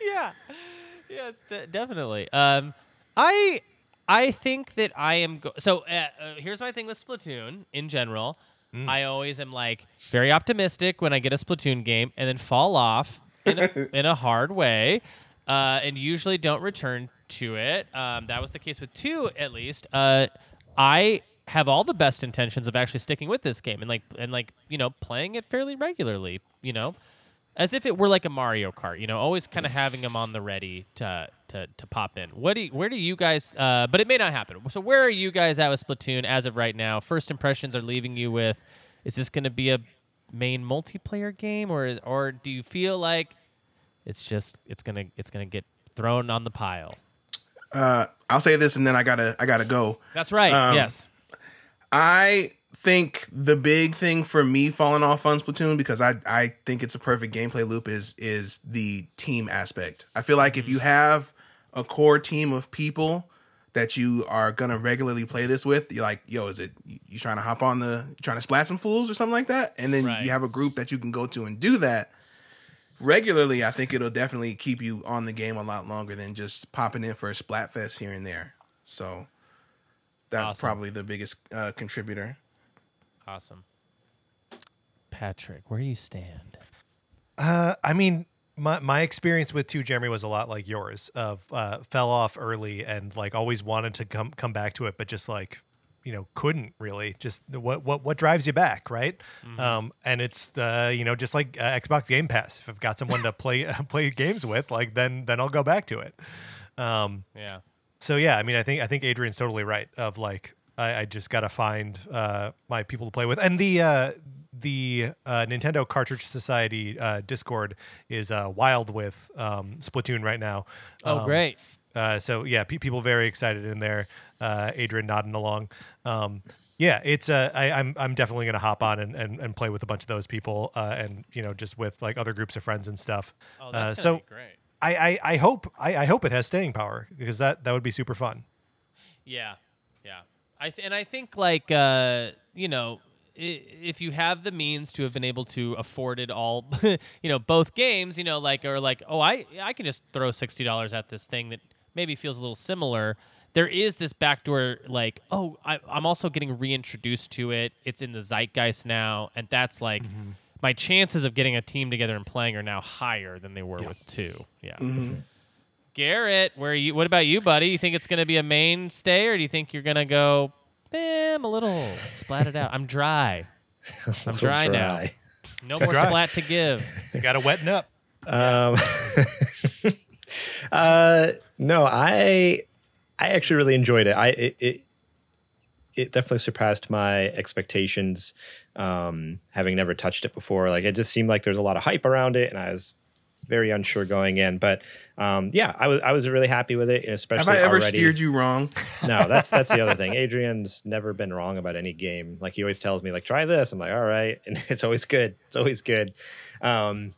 yeah, yes, de- definitely. Um, I I think that I am go- so. Uh, uh, here's my thing with Splatoon in general. I always am like very optimistic when I get a Splatoon game, and then fall off in a, in a hard way, uh, and usually don't return to it. Um, that was the case with two, at least. I have all the best intentions of actually sticking with this game and like and like you know playing it fairly regularly. You know, as if it were like a Mario Kart, you know, always kind of having them on the ready to to, to pop in. What do you, where do you guys? Uh, but it may not happen. So where are you guys at with Splatoon as of right now? First impressions are leaving you with: Is this going to be a main multiplayer game, or is, or do you feel like it's just it's gonna it's gonna get thrown on the pile? Uh, I'll say this, and then I gotta I gotta go. That's right. Um, yes. I think the big thing for me falling off on Splatoon because I I think it's a perfect gameplay loop is is the team aspect. I feel like if you have a core team of people that you are gonna regularly play this with, you're like, yo, is it you, you trying to hop on the trying to splat some fools or something like that? And then Right. you have a group that you can go to and do that regularly. I think it'll definitely keep you on the game a lot longer than just popping in for a Splatfest here and there. So that's Awesome. probably the biggest uh, contributor. Awesome. Patrick, where do you stand? Uh, I mean, my my experience with two Jeremy was a lot like yours. Of uh, fell off early and like always wanted to come come back to it, but just like you know couldn't really. Just what what what drives you back, right? Um, and it's uh, you know just like uh, Xbox Game Pass. If I've got someone to play play games with, like then then I'll go back to it. Um, Yeah. so yeah, I mean, I think I think Adrian's totally right. Of like, I, I just gotta find uh, my people to play with, and the uh, the uh, Nintendo Cartridge Society uh, Discord is uh, wild with um, Splatoon right now. Oh, Um, great. Uh, so yeah, pe- people very excited in there. Uh, Adrian nodding along. Um, yeah, it's uh, I, I'm I'm definitely gonna hop on and, and, and play with a bunch of those people, uh, and you know just with like other groups of friends and stuff. Oh, uh, so be great. I, I, I hope I, I hope it has staying power because that, that would be super fun. Yeah, yeah. I th- and I think like uh, you know, if you have the means to have been able to afford it all, you know, both games, you know, like or like, oh, I I can just throw sixty dollars at this thing that maybe feels a little similar. There is this backdoor, like, oh, I, I'm also getting reintroduced to it. It's in the zeitgeist now, and that's like my chances of getting a team together and playing are now higher than they were with two. Yeah. Garrett, where are you? What about you, buddy? You think it's going to be a mainstay, or do you think you're going to go? Eh, I'm a little splatted out. I'm dry. I'm dry, now. Dry. No more Dry. splat to give. You got to wetten up. Um, uh, no, I I actually really enjoyed it. I it it, it definitely surpassed my expectations. Um, having never touched it before, like it just seemed like there's a lot of hype around it, and I was very unsure going in. But um, yeah, I was I was really happy with it, and especially Have I ever already- steered you wrong? no, that's that's the other thing. Adrian's never been wrong about any game. Like he always tells me, like try this. I'm like, all right, and it's always good. It's always good. Um,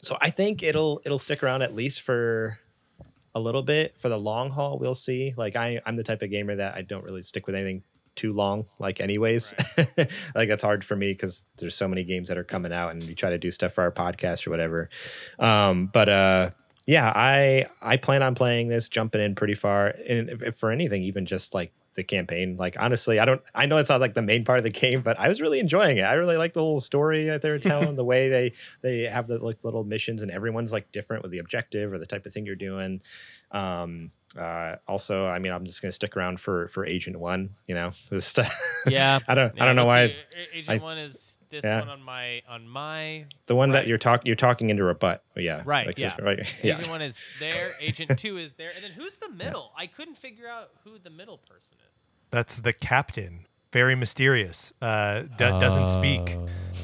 so I think it'll it'll stick around at least for a little bit for the long haul. We'll see. Like I I'm the type of gamer that I don't really stick with anything too long. Like anyways, like that's hard for me because there's so many games that are coming out, and we try to do stuff for our podcast or whatever. Um, but uh, yeah, I I plan on playing this, jumping in pretty far, and if, if for anything, even just like the campaign. Like honestly, I don't. I know it's not like the main part of the game, but I was really enjoying it. I really like the little story that they're telling, the way they they have the like little missions, and everyone's like different with the objective or the type of thing you're doing. Um, uh, also, I mean, I'm just gonna stick around for for Agent One. You know, just Yeah. I don't. Yeah, I don't know why. Agent I- one is this Yeah. one on my on my The one Right. that you're talking you're talking into a butt. Oh, yeah. right. Like, yeah. Right. Yeah. Agent one is there. Agent two is there, and then who's the middle? I couldn't figure out who the middle person is. That's the captain. Very mysterious. Uh, do- doesn't speak.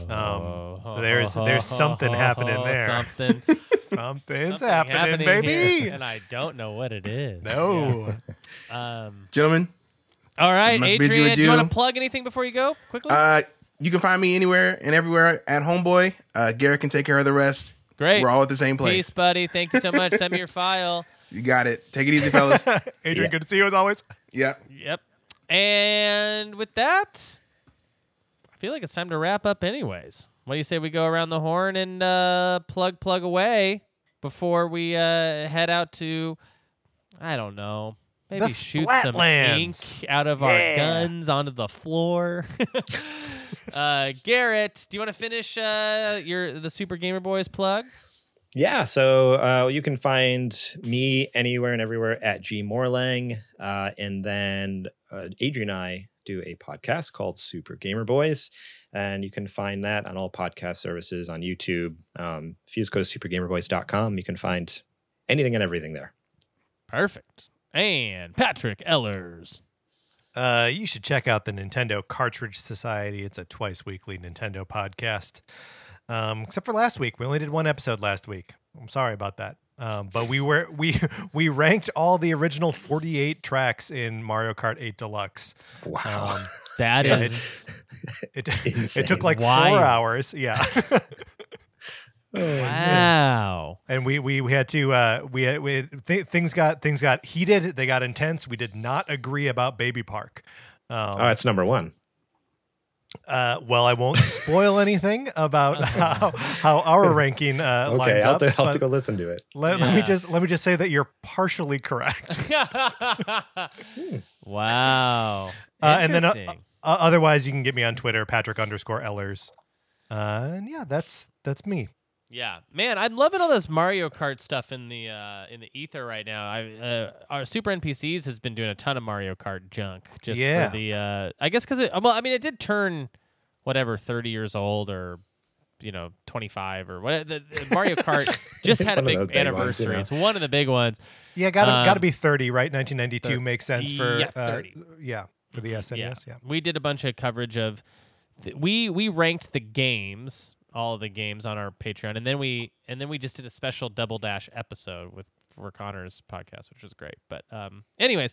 Um, there's there's something happening there. Something, Something's something happening, here, baby. and I don't know what it is. No. Um. Gentlemen, All right, Must you Adrian, do you want to plug anything before you go quickly? uh, you can find me anywhere and everywhere at Homeboy. Uh, Garrett can take care of the rest. Great. We're all at the same place. Peace, buddy. Thank you so much. Send me your file. You got it. Take it easy, fellas. Adrian, Yeah. good to see you as always. yeah. Yep. And with that, I feel like it's time to wrap up, anyways. What do you say we go around the horn and uh, plug plug away before we uh, head out to, I don't know, maybe The shoot some ink out of our guns onto the floor. uh, Garrett, do you want to finish uh, your the Super Gamer Boys plug? Yeah, so uh, you can find me anywhere and everywhere at G Morlang, uh, and then uh, Adrian and I do a podcast called Super Gamer Boys, and you can find that on all podcast services on YouTube. Um, if you just go to supergamerboys.com, you can find anything and everything there. Perfect. And Patrick Ellers. Uh, you should check out the Nintendo Cartridge Society. It's a twice weekly Nintendo podcast. Um, except for last week, we only did one episode last week. I'm sorry about that. Um, but we were we we ranked all the original 48 tracks in Mario Kart 8 Deluxe. Wow. Um, That Yeah, is it it took like Wild. four hours. Yeah. wow. and we we we had to uh we, had, we had, th- things got things got heated they got intense we did not agree about baby park um, oh, it's number one. uh well i won't spoil anything about how, how our ranking uh Okay, lines I'll, up have to, I'll have to go listen to it. let, let me just let me just say that you're partially correct wow. Uh, and then uh, Interesting. uh, otherwise you can get me on twitter patrick underscore ellers uh and yeah that's that's me yeah, man, I'm loving all this Mario Kart stuff in the uh, in the ether right now. I uh, our Super NPCs has been doing a ton of Mario Kart junk just Yeah. for the. Uh, I guess because it. Well, I mean, it did turn whatever 30 years old or you know 25 or what. The, the Mario Kart just had a One of those big big ones, anniversary. yeah. It's one of the big ones. yeah gotta Um, gotta be 30 right 1992 thir- makes sense for Yeah, uh, 30. yeah for the snes yeah, We did a bunch of coverage of th- we we ranked the games, all of the games on our Patreon, and then we and then we just did a special double dash episode with for Connor's podcast, which was great. But um, anyways.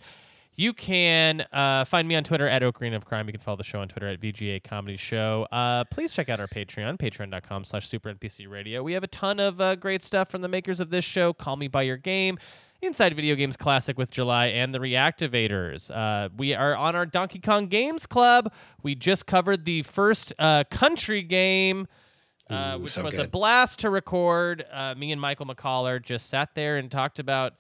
You can uh, find me on Twitter at Green of Crime. You can follow the show on Twitter at VGA Comedy Show. Uh, please check out our Patreon, patreon.com slash Super NPC Radio. We have a ton of uh, great stuff from the makers of this show, Call Me By Your Game, Inside Video Games Classic with July, and the Reactivators. Uh, we are on our Donkey Kong Games Club. We just covered the first uh, country game. Uh, Ooh, which so was a blast to record. Uh, me and Michael McCollar just sat there and talked about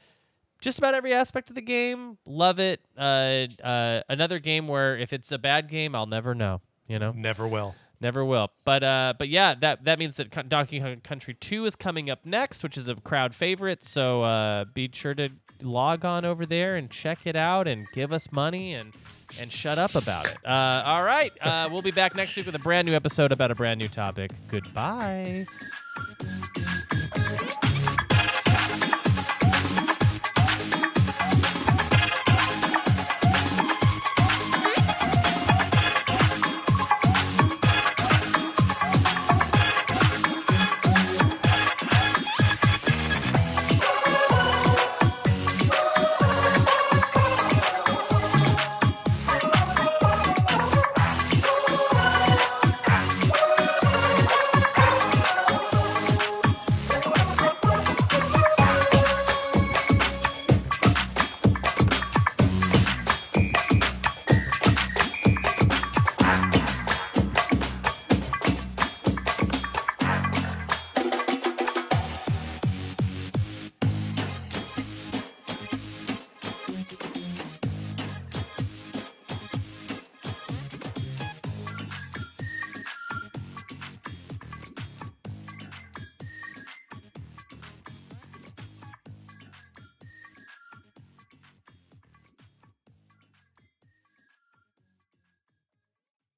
just about every aspect of the game. Love it. Uh, uh, another game where if it's a bad game, I'll never know. You know, never will never will. But uh, but yeah, that that means that Donkey Kong Country Two is coming up next, which is a crowd favorite. So uh, be sure to log on over there and check it out and give us money and and shut up about it. Uh, all right, uh, we'll be back next week with a brand new episode about a brand new topic. Goodbye.